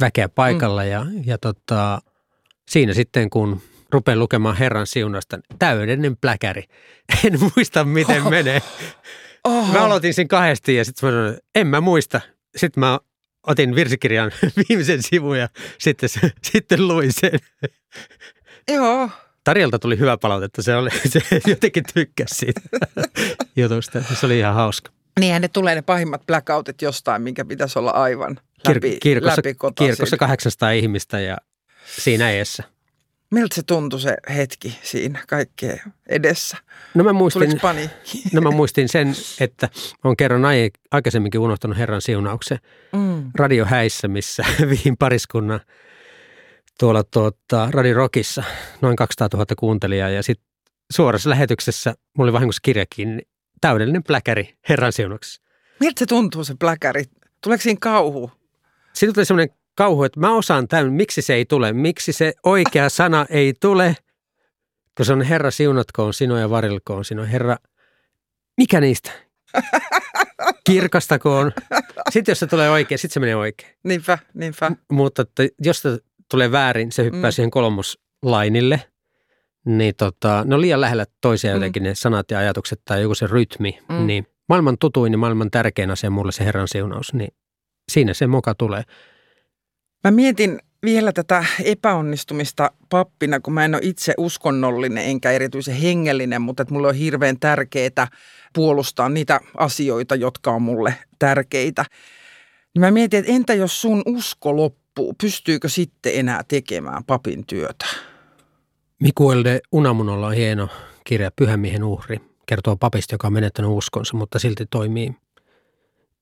väkeä paikalla ja, ja tota, siinä sitten kun rupean lukemaan Herran siunausta, niin täydellinen pläkäri. (laughs) En muista miten Oho. menee. Oho. Mä aloitin sen kahdesti ja sitten mä sanoin, en mä muista. Sitten mä otin virsikirjan (laughs) viimeisen sivun ja sitten, (laughs) sitten luin sen. Joo. Tarjalta tuli hyvä palautetta, se, oli, se jotenkin tykkäsi siitä jutusta. Se oli ihan hauska. Niinhän ne tulee ne pahimmat blackoutit jostain, minkä pitäisi olla aivan läpi, Kir- kirkossa, läpikotaisin. kirkossa 800 ihmistä ja siinä eessä. Miltä se tuntui se hetki siinä kaikkeen edessä? No mä muistin, (laughs) no mä muistin sen, että olen kerran ai- aikaisemminkin unohtanut Herran siunauksen Mm. radiohäissä, missä (laughs) viin pariskunnan tuolla tuota, Radio Rockissa, noin 200 000 kuuntelijaa ja sitten suorassa lähetyksessä, mulla oli vahingossa kirja kiinni, täydellinen pläkäri Herran siunauksessa. Miltä se tuntuu se pläkäri? Tuleeko siinä kauhu? Sitten tuli semmoinen kauhu, että mä osaan tämän, miksi se ei tule, miksi se oikea sana ei tule, kun se on Herra siunatkoon sinua ja varilkoon sinua. Herra, mikä niistä? Kirkastakoon. Sitten jos se tulee oikein, sitten se menee oikein. Niinpä, niinpä. Mutta että jos se tulee väärin, se hyppää Mm. siihen kolmoslainille. Niin tota, ne on liian lähellä toisiaan Mm. jotenkin ne sanat ja ajatukset tai joku se rytmi. Mm. Niin maailman tutuin ja maailman tärkein asia mulle se Herran siunaus. Niin siinä se moka tulee. Mä mietin vielä tätä epäonnistumista pappina, kun mä en ole itse uskonnollinen enkä erityisen hengellinen, mutta että mulle on hirveän tärkeää puolustaa niitä asioita, jotka on mulle tärkeitä. Niin mä mietin, että entä jos sun usko loppuu, pystyykö sitten enää tekemään papin työtä? Mikuelde Unamunolla on hieno kirja Pyhämiehen uhri. Kertoo papista, joka on menettänyt uskonsa, mutta silti toimii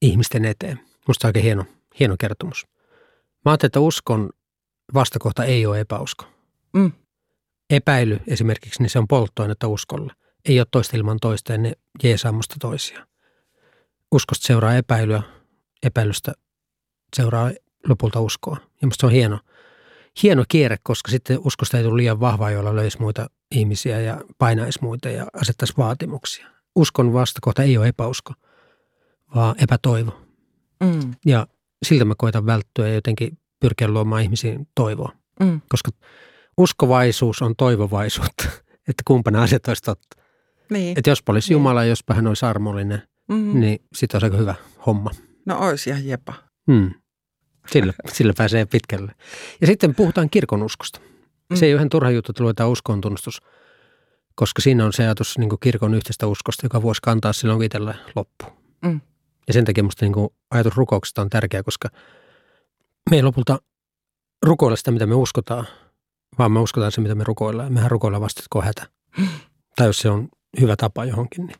ihmisten eteen. Musta aika hieno, hieno kertomus. Mä ajattelin, että uskon vastakohta ei ole epäusko. Mm. Epäily esimerkiksi, niin se on polttoainetta uskolle. Ei ole toista ilman toista ja ne jeesaa musta toisia. Uskosta seuraa epäilyä, epäilystä seuraa lopulta uskoa. Ja musta se on hieno, hieno kierre, koska sitten uskosta ei tule liian vahvaa, jolla löisi muita ihmisiä ja painaisi muita ja asettaisi vaatimuksia. Uskon vastakohta ei ole epäusko, vaan epätoivo. Mm. Ja siltä mä koitan välttyä ja jotenkin pyrkiä luomaan ihmisiin toivoa. Mm. Koska uskovaisuus on toivovaisuutta, (laughs) että kumpana asiat olisi totta. Niin. Että jos olisi Niin. Jumala, jospa hän olisi armollinen, Mm. niin sitten olisi aika hyvä homma. No ois ihan jepa. Hmm. Sillä, (laughs) sillä pääsee pitkälle. Ja sitten puhutaan kirkon uskosta. Mm. Se ei ole ihan turha juttu, että luetaan uskon tunnustus, koska siinä on se ajatus niin kirkon yhteistä uskosta, joka voisi kantaa silloin itsellä loppu. Mm. Ja sen takia minusta niin ajatus rukouksesta on tärkeä, koska me ei lopulta rukoilla sitä, mitä me uskotaan, vaan me uskotaan se, mitä me rukoillaan. Mehän rukoillaan vasta, kun hätä. Tai jos se on hyvä tapa johonkin, niin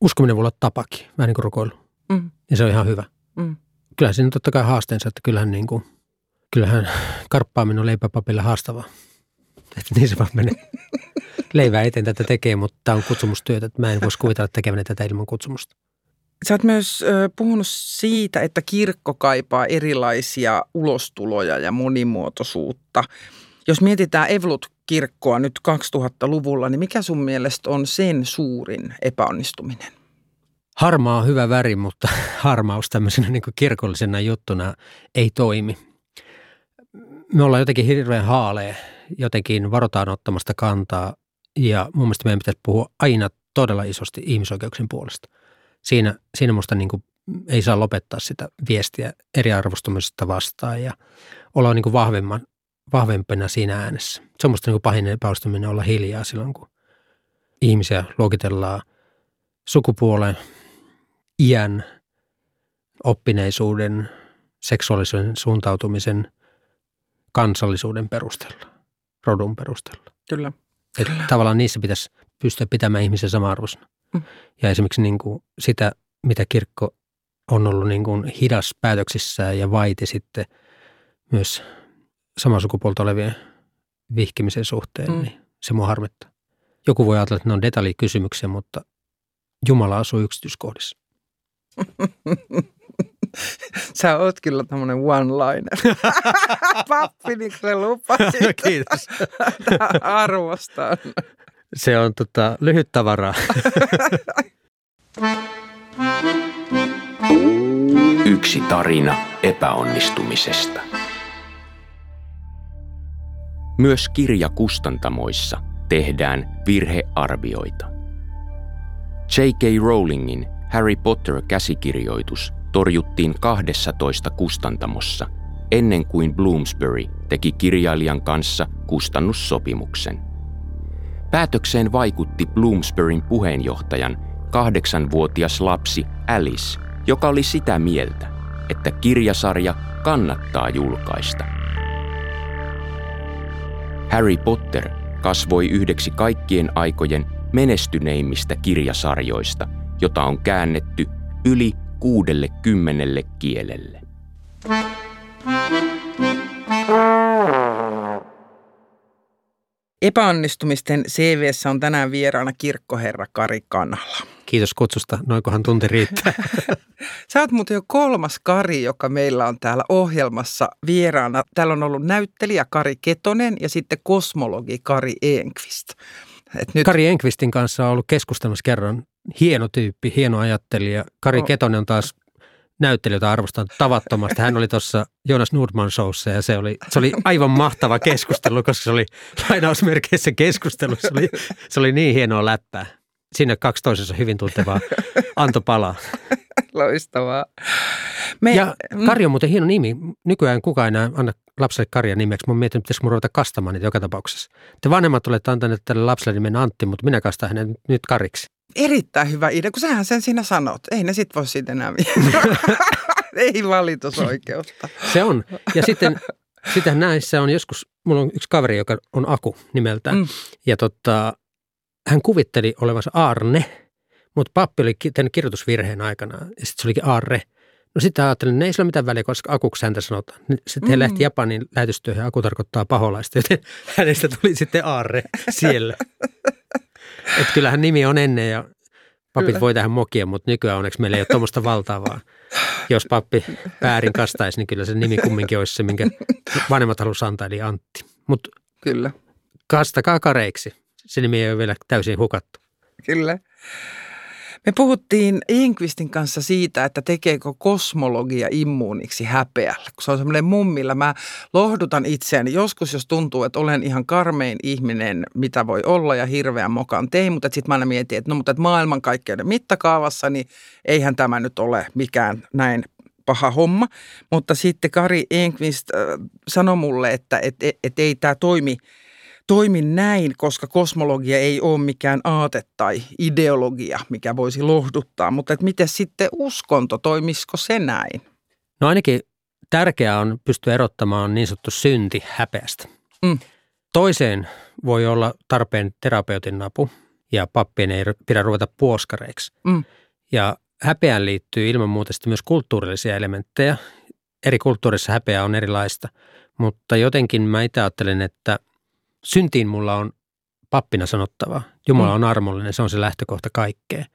uskominen voi olla tapakin, vähän niin kuin rukoilu. Mm. Ja se on ihan hyvä. Mm. Kyllähän siinä on totta kai haasteensa, että kyllähän, niin kuin, kyllähän karppaaminen on leipäpapille haastavaa. Että niin se vaan menee. (laughs) Leivää eteen tätä tekee, mutta tämä on kutsumustyötä. Että mä en voisi kuvitella tekeväni tätä ilman kutsumusta. Sä oot myös puhunut siitä, että kirkko kaipaa erilaisia ulostuloja ja monimuotoisuutta. Jos mietitään Evlut-kirkkoa nyt 2000-luvulla, niin mikä sun mielestä on sen suurin epäonnistuminen? Harmaa on hyvä väri, mutta (laughs) harmaus tämmöisenä niin kirkollisena juttuna ei toimi. Me ollaan jotenkin hirveän haalee, jotenkin varotaan ottamasta kantaa ja mun mielestä meidän pitäisi puhua aina todella isosti ihmisoikeuksien puolesta. Siinä, siinä musta niin kuin ei saa lopettaa sitä viestiä eriarvostumisesta vastaan ja olla niin kuin vahvemman, vahvempana siinä äänessä. Se on musta niin kuin pahin epäonnistuminen olla hiljaa silloin, kun ihmisiä luokitellaan sukupuolen, iän, oppineisuuden, seksuaalisen suuntautumisen, kansallisuuden perusteella, rodun perusteella. Kyllä. Että tavallaan niissä pitäisi pystyä pitämään ihmisen sama-arvoisena. Mm. Ja esimerkiksi niin kuin sitä, mitä kirkko on ollut niin kuin hidas päätöksissään ja vaiti sitten myös samaa sukupuolta olevien vihkimisen suhteen, Mm. niin se mua harmittaa. Joku voi ajatella, että ne on detaljikysymyksiä, mutta Jumala asuu yksityiskohdissa. (laughs) Sä oot kyllä tämmönen one-liner. (laughs) Pappi, niin kuin lupasit. (laughs) Kiitos. Arvostan. Se on tota, lyhyt tavaraa. (laughs) Yksi tarina epäonnistumisesta. Myös kirjakustantamoissa tehdään virhearvioita. J.K. Rowlingin Harry Potter-käsikirjoitus torjuttiin 12 kustantamossa ennen kuin Bloomsbury teki kirjailijan kanssa kustannussopimuksen. Päätökseen vaikutti Bloomsburyn puheenjohtajan kahdeksanvuotias lapsi Alice, joka oli sitä mieltä, että kirjasarja kannattaa julkaista. Harry Potter kasvoi yhdeksi kaikkien aikojen menestyneimmistä kirjasarjoista, jota on käännetty yli 60 kielelle. Epäonnistumisten CVssä on tänään vieraana kirkkoherra Kari Kanala. Kiitos kutsusta. Noinkohan tunti riittää. (laughs) Sä oot muuten jo kolmas Kari, joka meillä on täällä ohjelmassa vieraana. Täällä on ollut näyttelijä Kari Ketonen ja sitten kosmologi Kari Enqvist. Et nyt, Kari Enqvistin kanssa on ollut keskustelussa kerran. Hieno tyyppi, hieno ajattelija. Kari Oh. Ketonen on taas näyttelijä, jota arvostan tavattomasti. Hän oli tuossa Jonas Nordman showssa ja se oli, se oli aivan mahtava keskustelu, koska se oli lainausmerkeissä keskustelu. Se oli, se oli niin hienoa läppää. Siinä kaksi toisensa hyvin tuntevaa Anto Palaa. Loistavaa. Me, ja mm. Kari on muuten hieno nimi. Nykyään kukaan enää anna lapselle Karja nimeksi. Mä oon miettinyt, pitäisikö mun ruveta kastamaan niitä joka tapauksessa. Te vanhemmat olette antaneet tälle lapselle nimen Antti, mutta minä kastan hänet nyt Kariksi. Erittäin hyvä idea, kun sähän sen siinä sanot. Ei ne sit voi siitä enää (laughs) Ei valitusoikeusta. Se on. Ja sitten sitä näissä on joskus, mulla on yksi kaveri, joka on Aku nimeltään. Mm. Ja tota, hän kuvitteli olevansa Arne, mutta pappi oli tehnyt kirjoitusvirheen aikana. Ja sitten se olikin Arre. No sitten ajattelin, että ei sillä mitään väliä, koska akuksi häntä sanotaan. Sitten he mm. lähti Japanin lähetystyöhön ja aku tarkoittaa paholaista, joten (laughs) hänestä tuli sitten Aarre siellä. (laughs) Että kyllähän nimi on ennen ja papit Kyllä. voi tähän mokia, mutta nykyään onneksi meillä ei ole tuommoista valtavaa. Jos pappi väärin kastaisi, niin kyllä se nimi kumminkin olisi se, minkä vanhemmat halusivat antaa, eli Antti. Mutta Kyllä. kastakaa kareiksi. Se nimi ei ole vielä täysin hukattu. Kyllä. Me puhuttiin Inkvistin kanssa siitä, että tekeekö kosmologia immuuniksi häpeällä. Kun se on semmoinen mummilla, mä lohdutan itseäni. Joskus, jos tuntuu, että olen ihan karmein ihminen, mitä voi olla ja hirveän mokan tein, mutta sitten mä aina mietin, että no mutta että maailmankaikkeuden mittakaavassa, niin eihän tämä nyt ole mikään näin paha homma. Mutta sitten Kari Enqvist äh, sanoi mulle, että et, et, et ei tämä toimi – toimi näin, koska kosmologia ei ole mikään aate tai ideologia, mikä voisi lohduttaa. Mutta että miten sitten uskonto, toimisiko se näin? No ainakin tärkeää on pystyä erottamaan niin sanottu synti häpeästä. Mm. Toiseen voi olla tarpeen terapeutin apu ja pappien ei pidä ruveta puoskareiksi. Mm. Ja häpeään liittyy ilman muuta myös kulttuurillisia elementtejä. Eri kulttuurissa häpeä on erilaista, mutta jotenkin mä itse ajattelen, että – syntiin mulla on pappina sanottavaa. Jumala mm. on armollinen, se on se lähtökohta kaikkeen.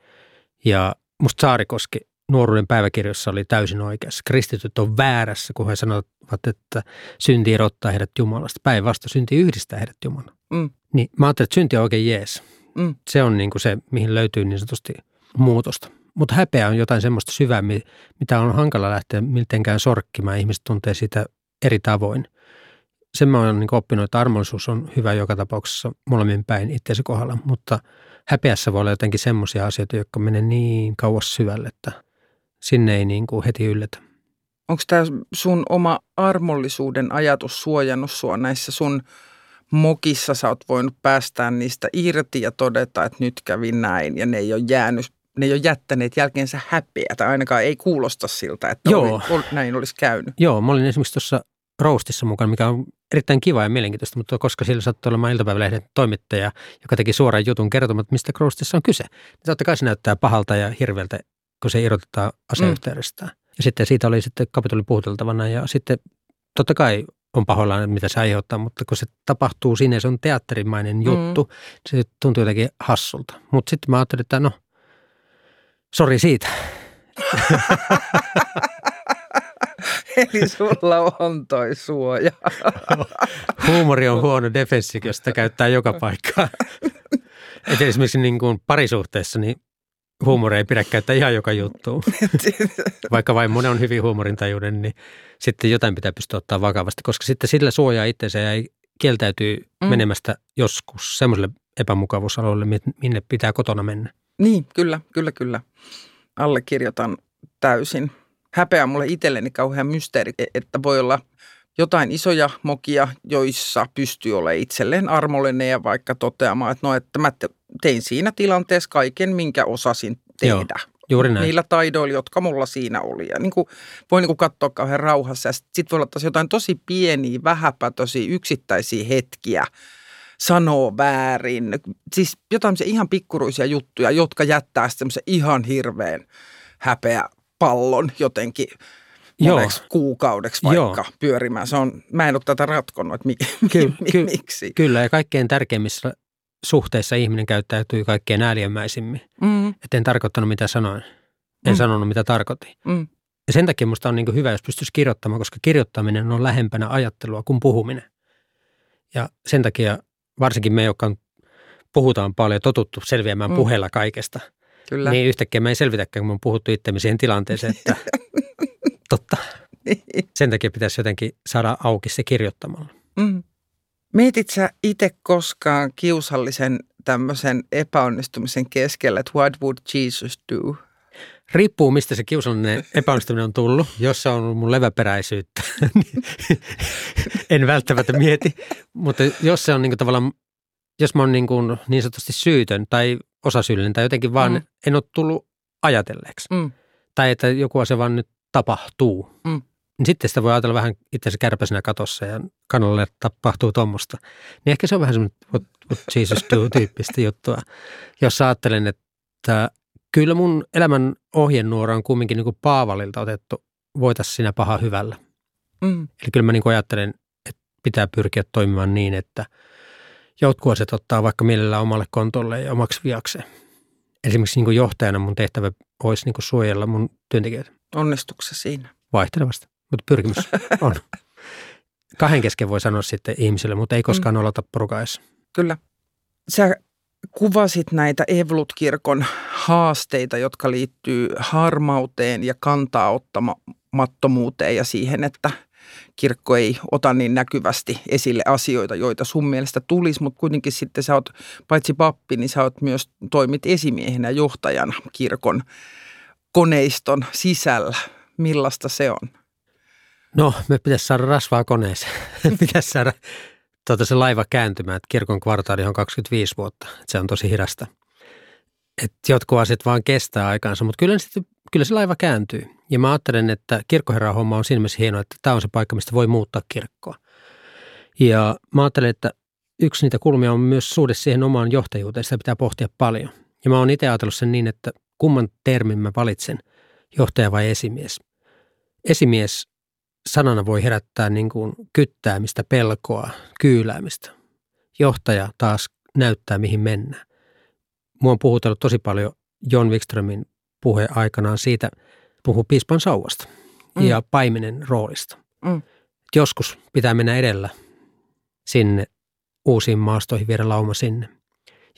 Ja musta Saarikoski nuoruuden päiväkirjossa oli täysin oikeassa. Kristityt on väärässä, kun he sanovat, että synti erottaa heidät Jumalasta. Päinvastoin synti yhdistää heidät Jumalaan. Mm. Niin mä ajattelin, että synti on oikein jees. Mm. Se on niin kuin se, mihin löytyy niin sanotusti muutosta. Mutta häpeä on jotain semmoista syvää, mitä on hankala lähteä mitenkään sorkkimaan. Ihmiset tuntee sitä eri tavoin – sen mä oon niin oppinut, että armollisuus on hyvä joka tapauksessa molemmin päin itseäsi kohdalla, mutta häpeässä voi olla jotenkin semmoisia asioita, jotka menee niin kauas syvälle, että sinne ei niin kuin heti yllätä. Onko tämä sun oma armollisuuden ajatus suojannut sua näissä sun mokissa? Sä oot voinut päästää niistä irti ja todeta, että nyt kävi näin ja ne ei ole jäänyt ne ei ole jättäneet jälkeensä häpeä, tai ainakaan ei kuulosta siltä, että Joo. Oli, näin olisi käynyt. Joo, mä olin esimerkiksi tuossa roostissa mukana, mikä on erittäin kiva ja mielenkiintoista, mutta koska sillä sattui olemaan iltapäivälehden toimittaja, joka teki suoran jutun kertomaan, mistä roostissa on kyse. Niin totta kai se näyttää pahalta ja hirveältä, kun se irrotetaan aseyhteydestään. Mm. Ja sitten siitä oli sitten kapitoli puhuteltavana ja sitten totta kai on pahoillaan, mitä se aiheuttaa, mutta kun se tapahtuu siinä se on teatterimainen mm. juttu, mm. se tuntuu jotenkin hassulta. Mutta sitten mä ajattelin, että no, sori siitä. (laughs) Eli sulla on toi suoja. (laughs) Huumori on huono defenssi, jos sitä käyttää joka paikkaan. Et esimerkiksi niin kuin parisuhteessa, niin huumori ei pidä käyttää ihan joka juttu. (laughs) Vaikka vain monen on hyvin huumorintajuuden, niin sitten jotain pitää pystyä ottaa vakavasti, koska sitten sillä suojaa itseensä ja kieltäytyy mm. menemästä joskus semmoiselle epämukavuusalueelle, minne pitää kotona mennä. Niin, kyllä, kyllä, kyllä. Allekirjoitan täysin häpeä mulle itselleni kauhean mysteeri, e- että voi olla jotain isoja mokia, joissa pystyy olemaan itselleen armollinen ja vaikka toteamaan, että no, että mä tein siinä tilanteessa kaiken, minkä osasin tehdä. Joo. Juuri näin. Niillä taidoilla, jotka mulla siinä oli. Ja niin kuin, voi niin kuin katsoa kauhean rauhassa. Ja sitten sit voi olla taas jotain tosi pieniä, vähäpätöisiä, yksittäisiä hetkiä sanoo väärin. Siis jotain ihan pikkuruisia juttuja, jotka jättää semmoisen ihan hirveän häpeä pallon jotenkin moneksi Joo. kuukaudeksi vaikka Joo. pyörimään. Se on, mä en ole tätä ratkonut, että mi, (laughs) ky, ky, miksi. Kyllä, ja kaikkein tärkeimmissä suhteissa ihminen käyttäytyy kaikkein ääliömäisimmin. Mm. Että en tarkoittanut mitä sanoin. En mm. sanonut mitä tarkoitin. Mm. Ja sen takia minusta on niin hyvä, jos pystyisi kirjoittamaan, koska kirjoittaminen on lähempänä ajattelua kuin puhuminen. Ja sen takia varsinkin me, jotka puhutaan paljon, totuttu selviämään mm. puheella kaikesta – Kyllä. Niin yhtäkkiä mä en selvitäkään, kun mä oon puhuttu itsemme siihen tilanteeseen, että (laughs) totta. Sen takia pitäisi jotenkin saada auki se kirjoittamalla. Mm. Mietit sä itse koskaan kiusallisen tämmöisen epäonnistumisen keskellä, että what would Jesus do? Riippuu, mistä se kiusallinen epäonnistuminen on tullut. Jos se on ollut mun leväperäisyyttä, (laughs) niin en välttämättä mieti. Mutta jos se on niin kuin tavallaan, jos mä oon niin, kuin niin sanotusti syytön tai osasyyllinen tai jotenkin vaan mm. en ole tullut ajatelleeksi. Mm. Tai että joku asia vaan nyt tapahtuu. Mm. Niin sitten sitä voi ajatella vähän itse kärpäisenä katossa ja kanalle tapahtuu tuommoista. Niin ehkä se on vähän semmoinen what, what Jesus do-tyyppistä (laughs) juttua. Jos ajattelen, että kyllä mun elämän ohjenuora on kumminkin niin kuin Paavalilta otettu, voitaisiin siinä paha hyvällä. Mm. Eli kyllä mä niin kuin ajattelen, että pitää pyrkiä toimimaan niin, että jotkut asiat ottaa vaikka mielellään omalle kontolle ja omaksi viakseen. Esimerkiksi niin johtajana mun tehtävä olisi niin suojella mun työntekijöitä. Onnistuksessa siinä? Vaihtelevasti, mutta pyrkimys (laughs) on. Kahden kesken voi sanoa sitten ihmisille, mutta ei koskaan mm. olota porukaissa. Kyllä. Sä kuvasit näitä Evlut-kirkon haasteita, jotka liittyy harmauteen ja kantaa ottamattomuuteen ja siihen, että kirkko ei ota niin näkyvästi esille asioita, joita sun mielestä tulisi, mutta kuitenkin sitten sä oot, paitsi pappi, niin sä oot myös toimit esimiehenä johtajana kirkon koneiston sisällä. Millaista se on? No, me pitäisi saada rasvaa koneeseen. (laughs) pitäisi saada tuota, se laiva kääntymään, että kirkon kvartaali on 25 vuotta. Että se on tosi hidasta. Et jotkut asiat vaan kestää aikaansa, mutta kyllä, sitten, kyllä se laiva kääntyy. Ja mä ajattelen, että kirkkoherran homma on siinä mielessä hienoa, että tämä on se paikka, mistä voi muuttaa kirkkoa. Ja mä ajattelen, että yksi niitä kulmia on myös suhde siihen omaan johtajuuteen. Sitä pitää pohtia paljon. Ja mä oon itse ajatellut sen niin, että kumman termin mä valitsen, johtaja vai esimies. Esimies sanana voi herättää niin kuin kyttäämistä, pelkoa, kyyläämistä. Johtaja taas näyttää, mihin mennään. Mua on puhutellut tosi paljon John Wikströmin puhe aikanaan siitä, puhuu piispan sauvasta mm. ja paimenen roolista. Mm. Joskus pitää mennä edellä sinne uusiin maastoihin, viedä lauma sinne.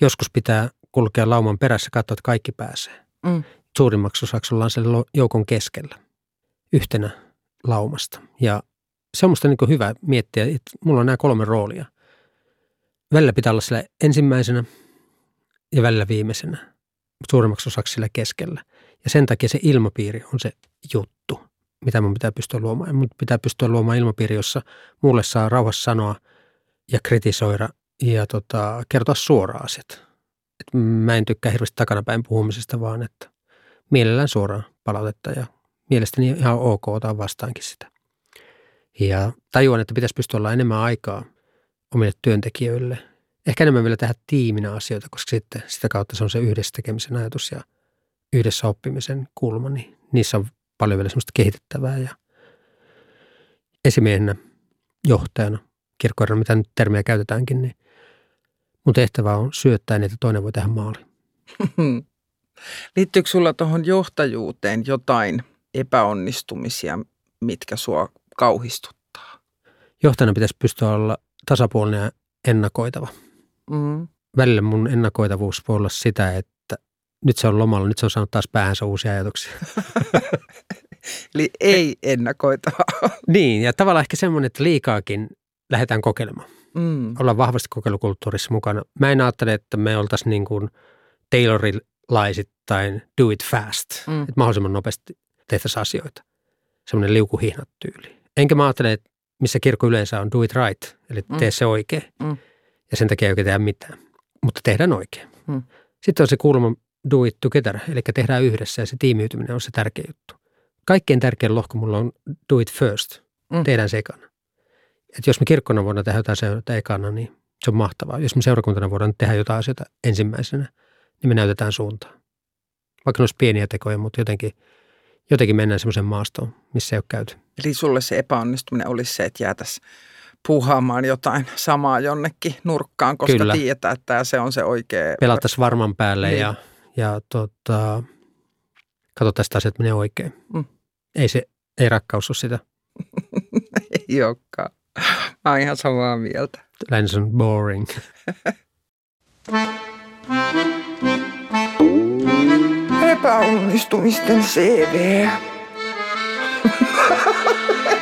Joskus pitää kulkea lauman perässä, katsoa, että kaikki pääsee. Mm. Suurimmaksi osaksi ollaan sen joukon keskellä yhtenä laumasta. Ja se on musta niin hyvä miettiä, että mulla on nämä kolme roolia. Välillä pitää olla siellä ensimmäisenä ja välillä viimeisenä, suurimmaksi osaksi sillä keskellä. Ja sen takia se ilmapiiri on se juttu, mitä mun pitää pystyä luomaan. Mun pitää pystyä luomaan ilmapiiri, jossa mulle saa rauhassa sanoa ja kritisoida ja tota, kertoa suoraan asiat. Et mä en tykkää hirveästi takanapäin puhumisesta, vaan että mielellään suoraan palautetta ja mielestäni ihan ok ottaa vastaankin sitä. Ja tajuan, että pitäisi pystyä olla enemmän aikaa omille työntekijöille. Ehkä enemmän vielä tehdä tiiminä asioita, koska sitten sitä kautta se on se yhdessä tekemisen ajatus ja yhdessä oppimisen kulma, niin niissä on paljon vielä semmoista kehitettävää. Ja esimiehenä, johtajana, kirkkoherrana, mitä nyt termiä käytetäänkin, niin mun tehtävä on syöttää niin, että toinen voi tehdä maali. (laughs) Liittyykö sulla tuohon johtajuuteen jotain epäonnistumisia, mitkä sua kauhistuttaa? Johtajana pitäisi pystyä olla tasapuolinen ja ennakoitava. Mm. Välillä mun ennakoitavuus voi olla sitä, että nyt se on lomalla, nyt se on saanut taas päähänsä uusia ajatuksia. (laughs) Eli ei ennakoitava. (laughs) niin, ja tavallaan ehkä semmoinen, että liikaakin lähdetään kokeilemaan. Mm. Ollaan vahvasti kokeilukulttuurissa mukana. Mä en ajattele, että me oltaisiin niin kuin Taylorilaisittain do it fast. Mm. Että mahdollisimman nopeasti tehtäisiin asioita. Semmoinen liukuhihnat tyyli. Enkä mä ajattele, että missä kirkko yleensä on do it right, eli mm. tee se oikein. Mm. Ja sen takia ei oikein tehdä mitään, mutta tehdään oikein. Mm. Sitten on se kulma do it together, eli tehdään yhdessä ja se tiimiytyminen on se tärkeä juttu. Kaikkein tärkein lohko mulla on do it first, mm. tehdään se ekana. Et jos me kirkkona voidaan tehdä jotain asioita ekana, niin se on mahtavaa. Jos me seurakuntana voidaan tehdä jotain asioita ensimmäisenä, niin me näytetään suuntaan. Vaikka ne olisi pieniä tekoja, mutta jotenkin – jotenkin mennään semmoisen maastoon, missä ei ole käyty. Eli sulle se epäonnistuminen olisi se, että jäätäisiin puhaamaan jotain samaa jonnekin nurkkaan, koska Kyllä. tietää, että se on se oikea. Pelattaisiin varman päälle niin. ja, ja tota, katsotaan, että asiat menee oikein. Mm. Ei se, ei rakkaus ole sitä. (laughs) ei olekaan. Mä oon ihan samaa mieltä. Lähes on boring. epäonnistumisten CV. (laughs)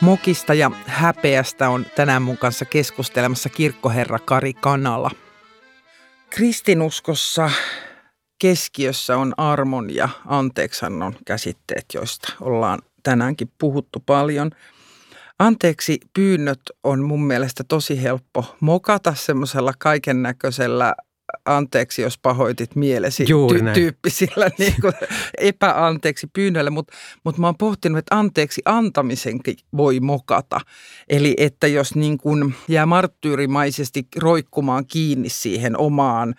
Mokista ja häpeästä on tänään mun kanssa keskustelemassa kirkkoherra Kari Kanala. Kristinuskossa keskiössä on armon ja anteeksannon käsitteet, joista ollaan tänäänkin puhuttu paljon. Anteeksi pyynnöt on mun mielestä tosi helppo mokata semmoisella kaiken näköisellä anteeksi, jos pahoitit mielesi Juuri ty- tyyppisillä (laughs) niin kuin epäanteeksi pyynnöillä, mutta mut mä oon pohtinut, että anteeksi antamisenkin voi mokata. Eli että jos niin kuin jää marttyyrimaisesti roikkumaan kiinni siihen omaan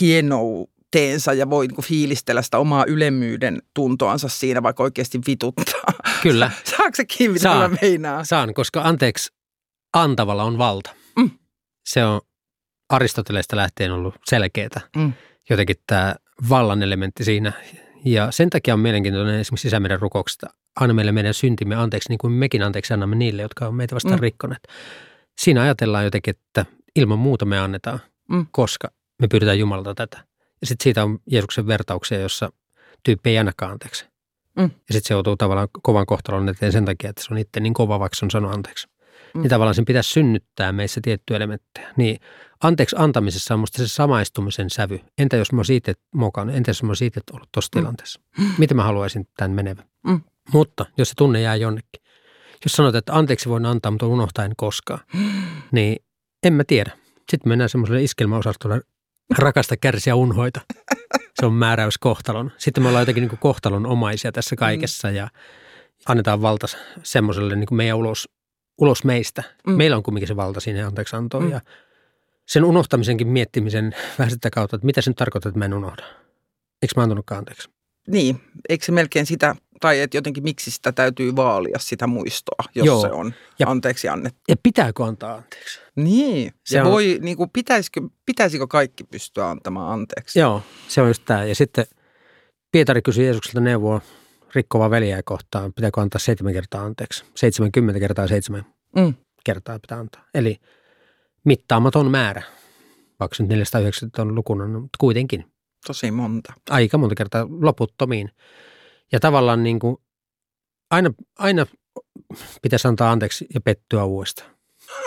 hienouteensa ja voi niin kuin fiilistellä sitä omaa ylemmyyden tuntoansa siinä, vaikka oikeasti vituttaa. Kyllä. (laughs) Saako se kiinni, mitä Saan. mä meinaan? Saan, koska anteeksi antavalla on valta. Mm. Se on Aristoteleesta lähtien ollut selkeää. Mm. Jotenkin tämä vallan elementti siinä. Ja sen takia on mielenkiintoinen esimerkiksi sisämeren rukouksesta. Aina meille meidän syntimme anteeksi, niin kuin mekin anteeksi annamme niille, jotka on meitä vastaan Mm. rikkoneet. Siinä ajatellaan jotenkin, että ilman muuta me annetaan, Mm. koska me pyydetään Jumalalta tätä. Ja sitten siitä on Jeesuksen vertauksia, jossa tyyppi ei annakaan anteeksi. Mm. Ja sitten se joutuu tavallaan kovan kohtalon eteen sen takia, että se on itse niin kova, vaikka se on sanonut anteeksi. Mm. Niin tavallaan sen pitäisi synnyttää meissä tiettyjä elementtejä. Niin anteeksi antamisessa on musta se samaistumisen sävy. Entä jos mä oon siitä mokannut? Entä jos mä oon siitä ollut tuossa Mm. tilanteessa? Miten mä haluaisin tämän menevän? Mm. Mutta jos se tunne jää jonnekin. Jos sanot, että anteeksi voin antaa, mutta unohtaa en koskaan, (gasps) niin en mä tiedä. Sitten mennään semmoiselle iskelmäosastolle rakasta kärsiä unhoita. Se on määräys kohtalon. Sitten me ollaan jotenkin niin kuin kohtalon omaisia tässä kaikessa ja annetaan valta semmoiselle niin meidän ulos, ulos meistä. Mm. Meillä on kumminkin se valta siinä anteeksi antoon Mm. ja sen unohtamisenkin miettimisen vähän sitä kautta, että mitä se nyt tarkoittaa, että mä en unohda. Eikö mä antanutkaan anteeksi? Niin, eikö se melkein sitä, tai että jotenkin miksi sitä täytyy vaalia sitä muistoa, jos Joo. se on Ja- anteeksi annettu. Ja pitääkö antaa anteeksi? Niin, Se ja on- voi, niin kuin, pitäisikö, pitäisikö kaikki pystyä antamaan anteeksi? Joo, se on just tämä. Ja sitten Pietari kysyi Jeesukselta neuvoa rikkovaa veljää kohtaan, pitääkö antaa seitsemän kertaa anteeksi. 70 kertaa seitsemän Mm. kertaa pitää antaa. Eli mittaamaton määrä, vaikka nyt 490 on lukuna, no, mutta kuitenkin Tosi monta. aika monta kertaa loputtomiin. Ja tavallaan niin kuin aina, aina pitäisi antaa anteeksi ja pettyä uudestaan.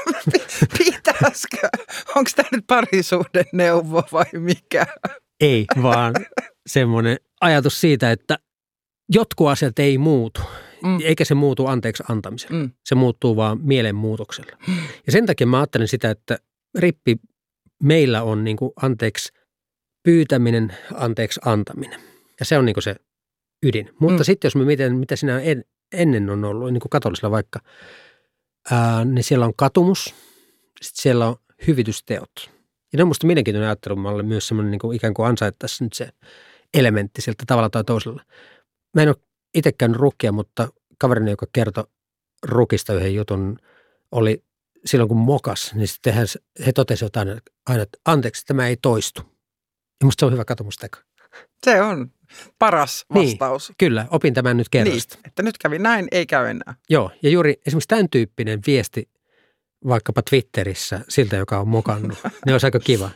(laughs) Pitäisikö? Onko tämä nyt parisuuden neuvo vai mikä? Ei, vaan semmoinen ajatus siitä, että jotkut asiat ei muutu, Mm. eikä se muutu anteeksi antamisella. Mm. Se muuttuu vaan mielenmuutoksella. Ja sen takia mä ajattelen sitä, että rippi meillä on niin kuin anteeksi pyytäminen, anteeksi antaminen. Ja se on niin kuin se ydin. Mutta Mm. mm. sitten jos me mietin, mitä siinä en, ennen on ollut, niin kuin katolisella vaikka, ää, niin siellä on katumus, sitten siellä on hyvitysteot. Ja ne on musta mielenkiintoinen ajattelumalle myös semmoinen niin kuin ikään kuin ansaittaisi nyt se elementti sieltä tavalla tai toisella. Mä en ole itse käynyt rukkia, mutta kaverini, joka kertoi rukista yhden jutun, oli silloin kun mokas, niin sitten he, he totesivat aina, aina, että anteeksi, tämä ei toistu. Ja musta se on hyvä katumusteko. Se on paras Niin. vastaus. Kyllä, opin tämän nyt kerrasta. Niin, että nyt kävi näin, ei käy enää. Joo, ja juuri esimerkiksi tämän tyyppinen viesti vaikkapa Twitterissä siltä, joka on mokannut, ne olisi aika kiva.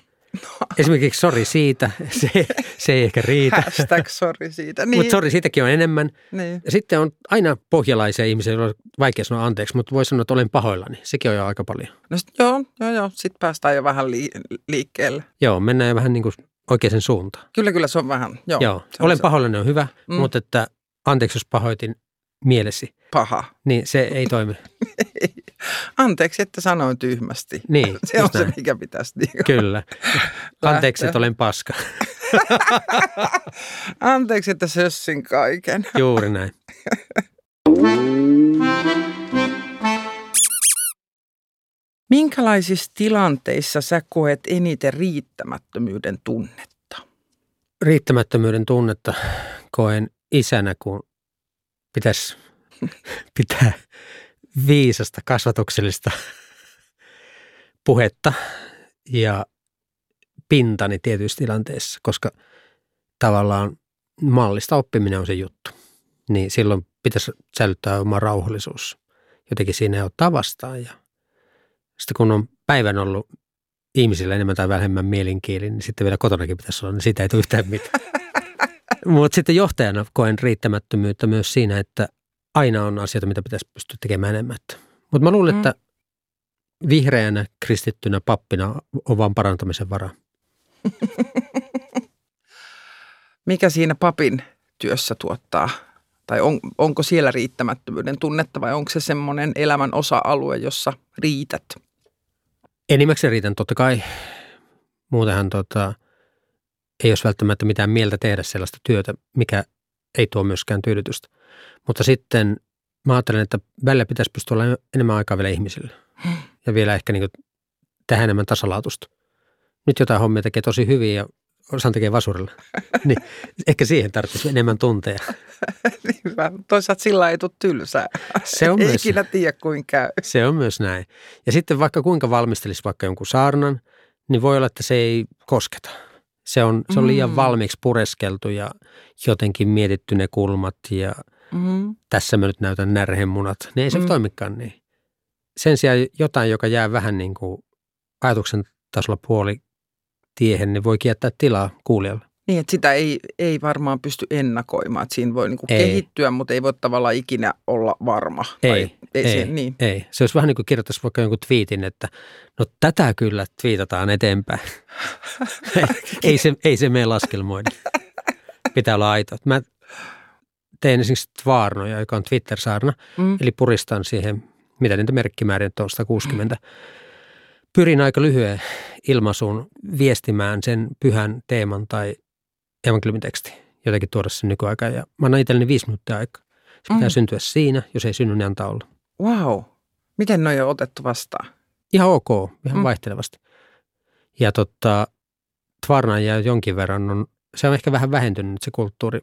Esimerkiksi sori siitä, (laughs) se, se ei ehkä riitä. Hashtag sorry siitä. Niin. Mutta sori, siitäkin on enemmän. niin. Ja sitten on aina pohjalaisia ihmisiä, joilla on vaikea sanoa anteeksi, mutta voi sanoa, että olen pahoillani. Sekin on jo aika paljon. No sit, joo, joo, joo. Sitten päästään jo vähän li- liikkeelle. Joo, mennään jo vähän niin kuin oikeaan suuntaan. Kyllä, kyllä se on vähän. Joo, Joo, se olen se pahoillani on hyvä, Mm. mutta että anteeksi, jos pahoitin mielesi, paha. niin se ei toimi. (laughs) Anteeksi, että sanoin tyhmästi. Niin, (laughs) Se on just se, näin. mikä pitäisi niin Kyllä. (laughs) Anteeksi, että olen paska. (laughs) Anteeksi, että sössin kaiken. Juuri näin. Minkälaisissa tilanteissa sä koet eniten riittämättömyyden tunnetta? Riittämättömyyden tunnetta koen isänä, kun pitäisi pitää viisasta kasvatuksellista (laughs) puhetta ja pintani tietyissä tilanteissa, koska tavallaan mallista oppiminen on se juttu. Niin silloin pitäisi säilyttää oma rauhallisuus. Jotenkin siinä ei ottaa vastaan. Ja sitten kun on päivän ollut ihmisillä enemmän tai vähemmän mielinkieli, niin sitten vielä kotonakin pitäisi olla, niin siitä ei tule yhtään mitään. (laughs) Mutta sitten johtajana koen riittämättömyyttä myös siinä, että aina on asioita, mitä pitäisi pystyä tekemään enemmän. Mutta mä luulen, Mm. että vihreänä kristittynä pappina on vaan parantamisen varaa. (laughs) Mikä siinä papin työssä tuottaa? Tai on, onko siellä riittämättömyyden tunnetta vai onko se semmoinen elämän osa-alue, jossa riität? Enimmäkseen riitän totta kai. Muutenhan tota, ei olisi välttämättä mitään mieltä tehdä sellaista työtä, mikä ei tuo myöskään tyydytystä. Mutta sitten mä ajattelen, että välillä pitäisi pystyä olla enemmän aikaa vielä ihmisille. Ja vielä ehkä niin tehdä enemmän tasalaatusta. Nyt jotain hommia tekee tosi hyvin ja osaan tekee vasurilla. (laughs) niin ehkä siihen tarvitsisi enemmän tunteja. (laughs) Niinpä. Toisaalta sillä ei tule tylsää. Se on ei myös, ikinä tiedä, kuinka käy. se on myös näin. Ja sitten vaikka kuinka valmistelisi vaikka jonkun saarnan, niin voi olla, että se ei kosketa. Se on, se on liian Mm. valmiiksi pureskeltu ja jotenkin mietitty ne kulmat ja Mm-hmm. tässä mä nyt näytän närhemunat. Niin ei se Mm. mm. toimikaan niin. Sen sijaan jotain, joka jää vähän niin kuin ajatuksen tasolla puoli tiehen, niin voi jättää tilaa kuulijalle. Niin, että sitä ei, ei varmaan pysty ennakoimaan. Että siinä voi niinku Ei. kehittyä, mutta ei voi tavallaan ikinä olla varma. Ei, ei, ei. Se, niin. Ei. Se olisi vähän niin kuin kirjoittaisi vaikka jonkun twiitin, että no tätä kyllä twiitataan eteenpäin. ei, (laughs) ei, se, ei se mene laskelmoida. Pitää olla aito. Mä tein esimerkiksi Tvaarnoja, joka on Twitter-saarna, Mm. eli puristan siihen, mitä niitä merkkimääriä nyt on, 160. Pyrin aika lyhyen ilmaisuun viestimään sen pyhän teeman tai evankeliumiteksti, jotenkin tuoda sen nykyaikaan. Ja mä annan itselleni viisi minuuttia aikaa. Se pitää Mm. syntyä siinä, jos ei synny, niin antaa olla. Wow. Miten noi on otettu vastaan? Ihan ok, ihan Mm. mm. vaihtelevasti. Ja tota, Tvarnan ja jonkin verran on, se on ehkä vähän vähentynyt nyt se kulttuuri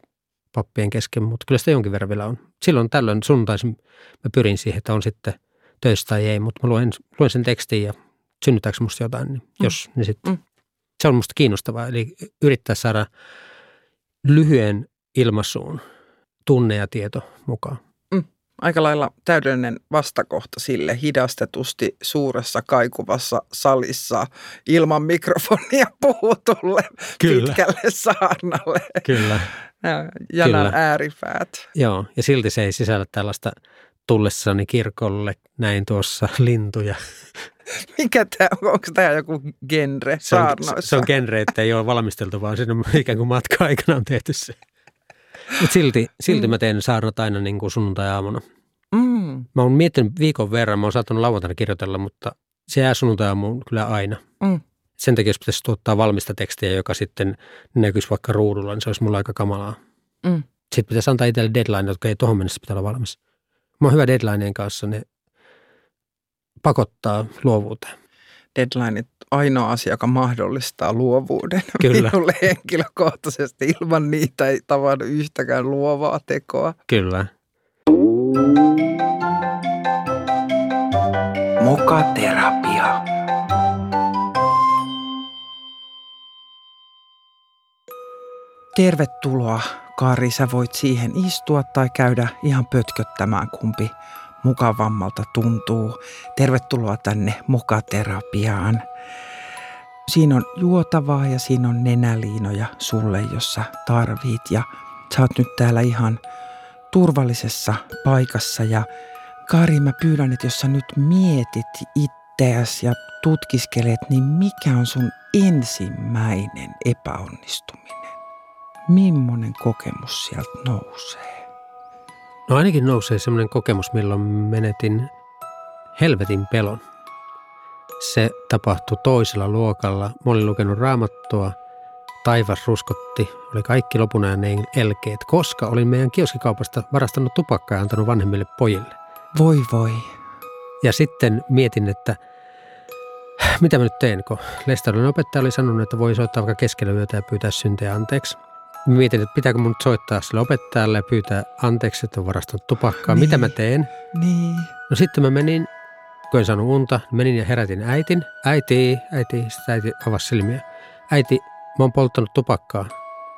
pappien kesken, mutta kyllä sitä jonkin verran vielä on. Silloin tällöin sunnuntaisin mä pyrin siihen, että on sitten töissä tai ei, mutta mä luen, luen sen tekstin ja synnyttääkö musta jotain, niin jos, niin sitten. Mm. Se on musta kiinnostavaa, eli yrittää saada lyhyen ilmaisuun tunne ja tieto mukaan. Aika lailla täydellinen vastakohta sille hidastetusti suuressa kaikuvassa salissa ilman mikrofonia puhutulle Kyllä. pitkälle saarnalle. Kyllä. Ja Janan Kyllä. ääripäät. Joo, ja silti se ei sisällä tällaista tullessani kirkolle näin tuossa lintuja. Mikä tämä on? Onko tämä joku genre Se on, se on genre, että ei ole valmisteltu, vaan siinä on (laughs) ikään kuin matka-aikana on tehty se. Mutta silti, silti Mm. mä teen saarnat aina niin kuin sunnuntai-aamuna. Mm, Mä oon miettinyt viikon verran, mä oon saattanut lauantaina kirjoitella, mutta se jää sunnuntai-aamuun kyllä aina. Mm. Sen takia, jos pitäisi tuottaa valmista tekstiä, joka sitten näkyisi vaikka ruudulla, niin se olisi mulla aika kamalaa. Mm. Sitten pitäisi antaa itselle deadline, jotka ei tuohon mennessä pitää olla valmis. Mä oon hyvä deadlineen kanssa, ne pakottaa luovuuteen. Deadline ainoa asia, joka mahdollistaa luovuuden. Kyllä. Minulle henkilökohtaisesti ilman niitä ei tavannut yhtäkään luovaa tekoa. Kyllä. Mokaterapia. Tervetuloa, Kari. Sä voit siihen istua tai käydä ihan pötköttämään, kumpi mukavammalta tuntuu. Tervetuloa tänne Mokaterapiaan. Siinä on juotavaa ja siinä on nenäliinoja sulle, jos sä tarvit. Ja sä oot nyt täällä ihan turvallisessa paikassa ja Kari, mä pyydän, että jos sä nyt mietit itseäsi ja tutkiskelet, niin mikä on sun ensimmäinen epäonnistuminen? Mimmonen kokemus sieltä nousee? No ainakin nousee semmoinen kokemus, milloin menetin helvetin pelon. Se tapahtui toisella luokalla. Mä olin lukenut raamattua, taivas ruskotti, oli kaikki lopun ääneen elkeet, koska olin meidän kioskikaupasta varastanut tupakkaa ja antanut vanhemmille pojille. Voi voi. Ja sitten mietin, että mitä mä nyt teen, kun Lestarin opettaja oli sanonut, että voi soittaa vaikka keskellä yötä ja pyytää syntejä anteeksi. Mietin, että pitääkö mun soittaa sille opettajalle ja pyytää anteeksi, että on varastanut tupakkaa. Niin. Mitä mä teen? Niin. No sitten mä menin, kun en saanut unta, menin ja herätin äitin. Äiti, äiti, sitten äiti avasi silmiä. Äiti, mä oon polttanut tupakkaa.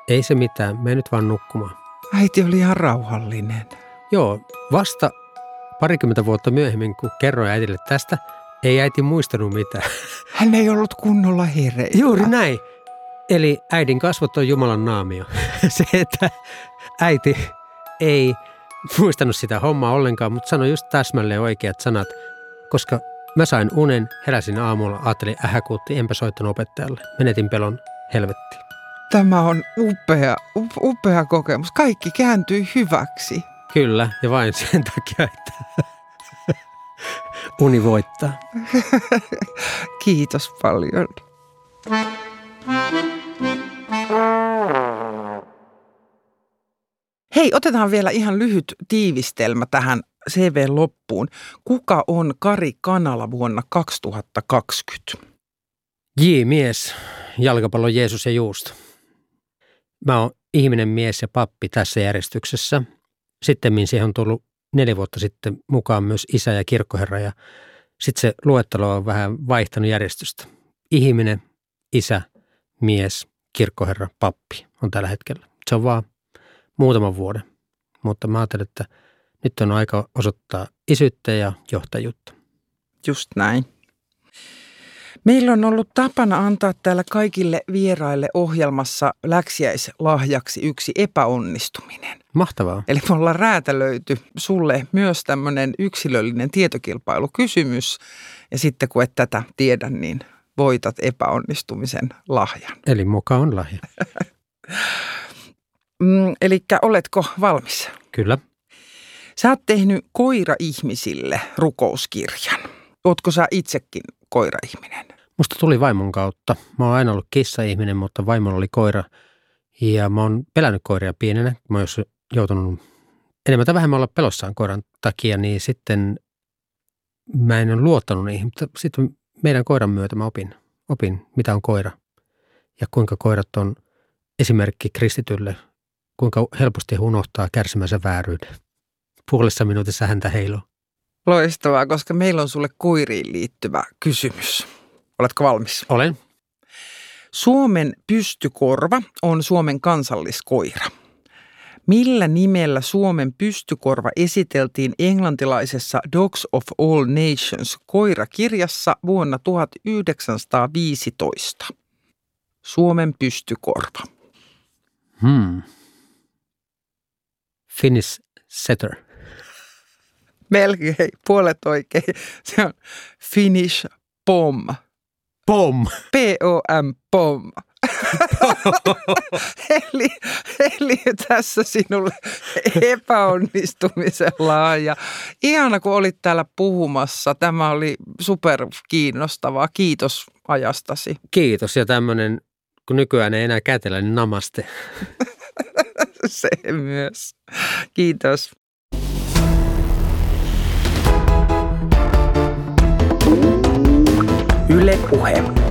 Ei se mitään, mene nyt vaan nukkumaan. Äiti oli ihan rauhallinen. Joo, vasta parikymmentä vuotta myöhemmin, kun kerroin äitille tästä, ei äiti muistanut mitään. Hän ei ollut kunnolla hereillä. Juuri näin. Eli äidin kasvot on Jumalan naamio. (laughs) Se, että äiti ei muistanut sitä hommaa ollenkaan, mutta sanoi just täsmälleen oikeat sanat, koska mä sain unen, heräsin aamulla, ajattelin ähäkuutti, enpä soittanut opettajalle. Menetin pelon helvettiin. Tämä on upea, upea kokemus. Kaikki kääntyi hyväksi. Kyllä, ja vain sen takia, että (laughs) uni voittaa. (laughs) Kiitos paljon. Hei, otetaan vielä ihan lyhyt tiivistelmä tähän CV loppuun. Kuka on Kari Kanala vuonna 2020? J-mies, jalkapallon Jeesus ja juusto. Mä oon ihminen, mies ja pappi tässä järjestyksessä. Sitten siihen on tullut neljä vuotta sitten mukaan myös isä ja kirkkoherra ja sitten se luettelo on vähän vaihtanut järjestystä. Ihminen, isä, mies, kirkkoherra, pappi on tällä hetkellä. Se on vaan muutaman vuoden. Mutta mä ajattelen, että nyt on aika osoittaa isyyttä ja johtajuutta. Just näin. Meillä on ollut tapana antaa täällä kaikille vieraille ohjelmassa läksiäislahjaksi yksi epäonnistuminen. Mahtavaa. Eli me ollaan räätälöity sulle myös tämmöinen yksilöllinen tietokilpailukysymys. Ja sitten kun et tätä tiedä, niin voitat epäonnistumisen lahjan. Eli muka on lahja. (laughs) mm, eli oletko valmis? Kyllä. Sä oot tehnyt koira-ihmisille rukouskirjan. Ootko sä itsekin koira-ihminen? Musta tuli vaimon kautta. Mä oon aina ollut kissa-ihminen, mutta vaimolla oli koira. Ja mä oon pelännyt koiria pienenä. Mä oon joutunut enemmän tai vähemmän olla pelossaan koiran takia, niin sitten mä en ole luottanut niihin. Mutta sitten meidän koiran myötä mä opin, opin, mitä on koira ja kuinka koirat on esimerkki kristitylle, kuinka helposti he unohtaa kärsimänsä vääryyden. Puolessa minuutissa häntä heiloo. Loistavaa, koska meillä on sulle koiriin liittyvä kysymys. Oletko valmis? Olen. Suomen pystykorva on Suomen kansalliskoira. Millä nimellä Suomen pystykorva esiteltiin englantilaisessa Dogs of All Nations koirakirjassa vuonna 1915? Suomen pystykorva. Hmm. Finnish setter. Melkein, puolet oikein. Se on Finnish pom. Pom. P-O-M, pom. (laughs) eli, eli tässä sinulle epäonnistumisen laaja. Ihana, kun olit täällä puhumassa. Tämä oli super kiinnostavaa. Kiitos ajastasi. Kiitos ja tämmöinen, kun nykyään ei enää kätellä, niin namaste. (laughs) Se myös. Kiitos. Yle Puhe.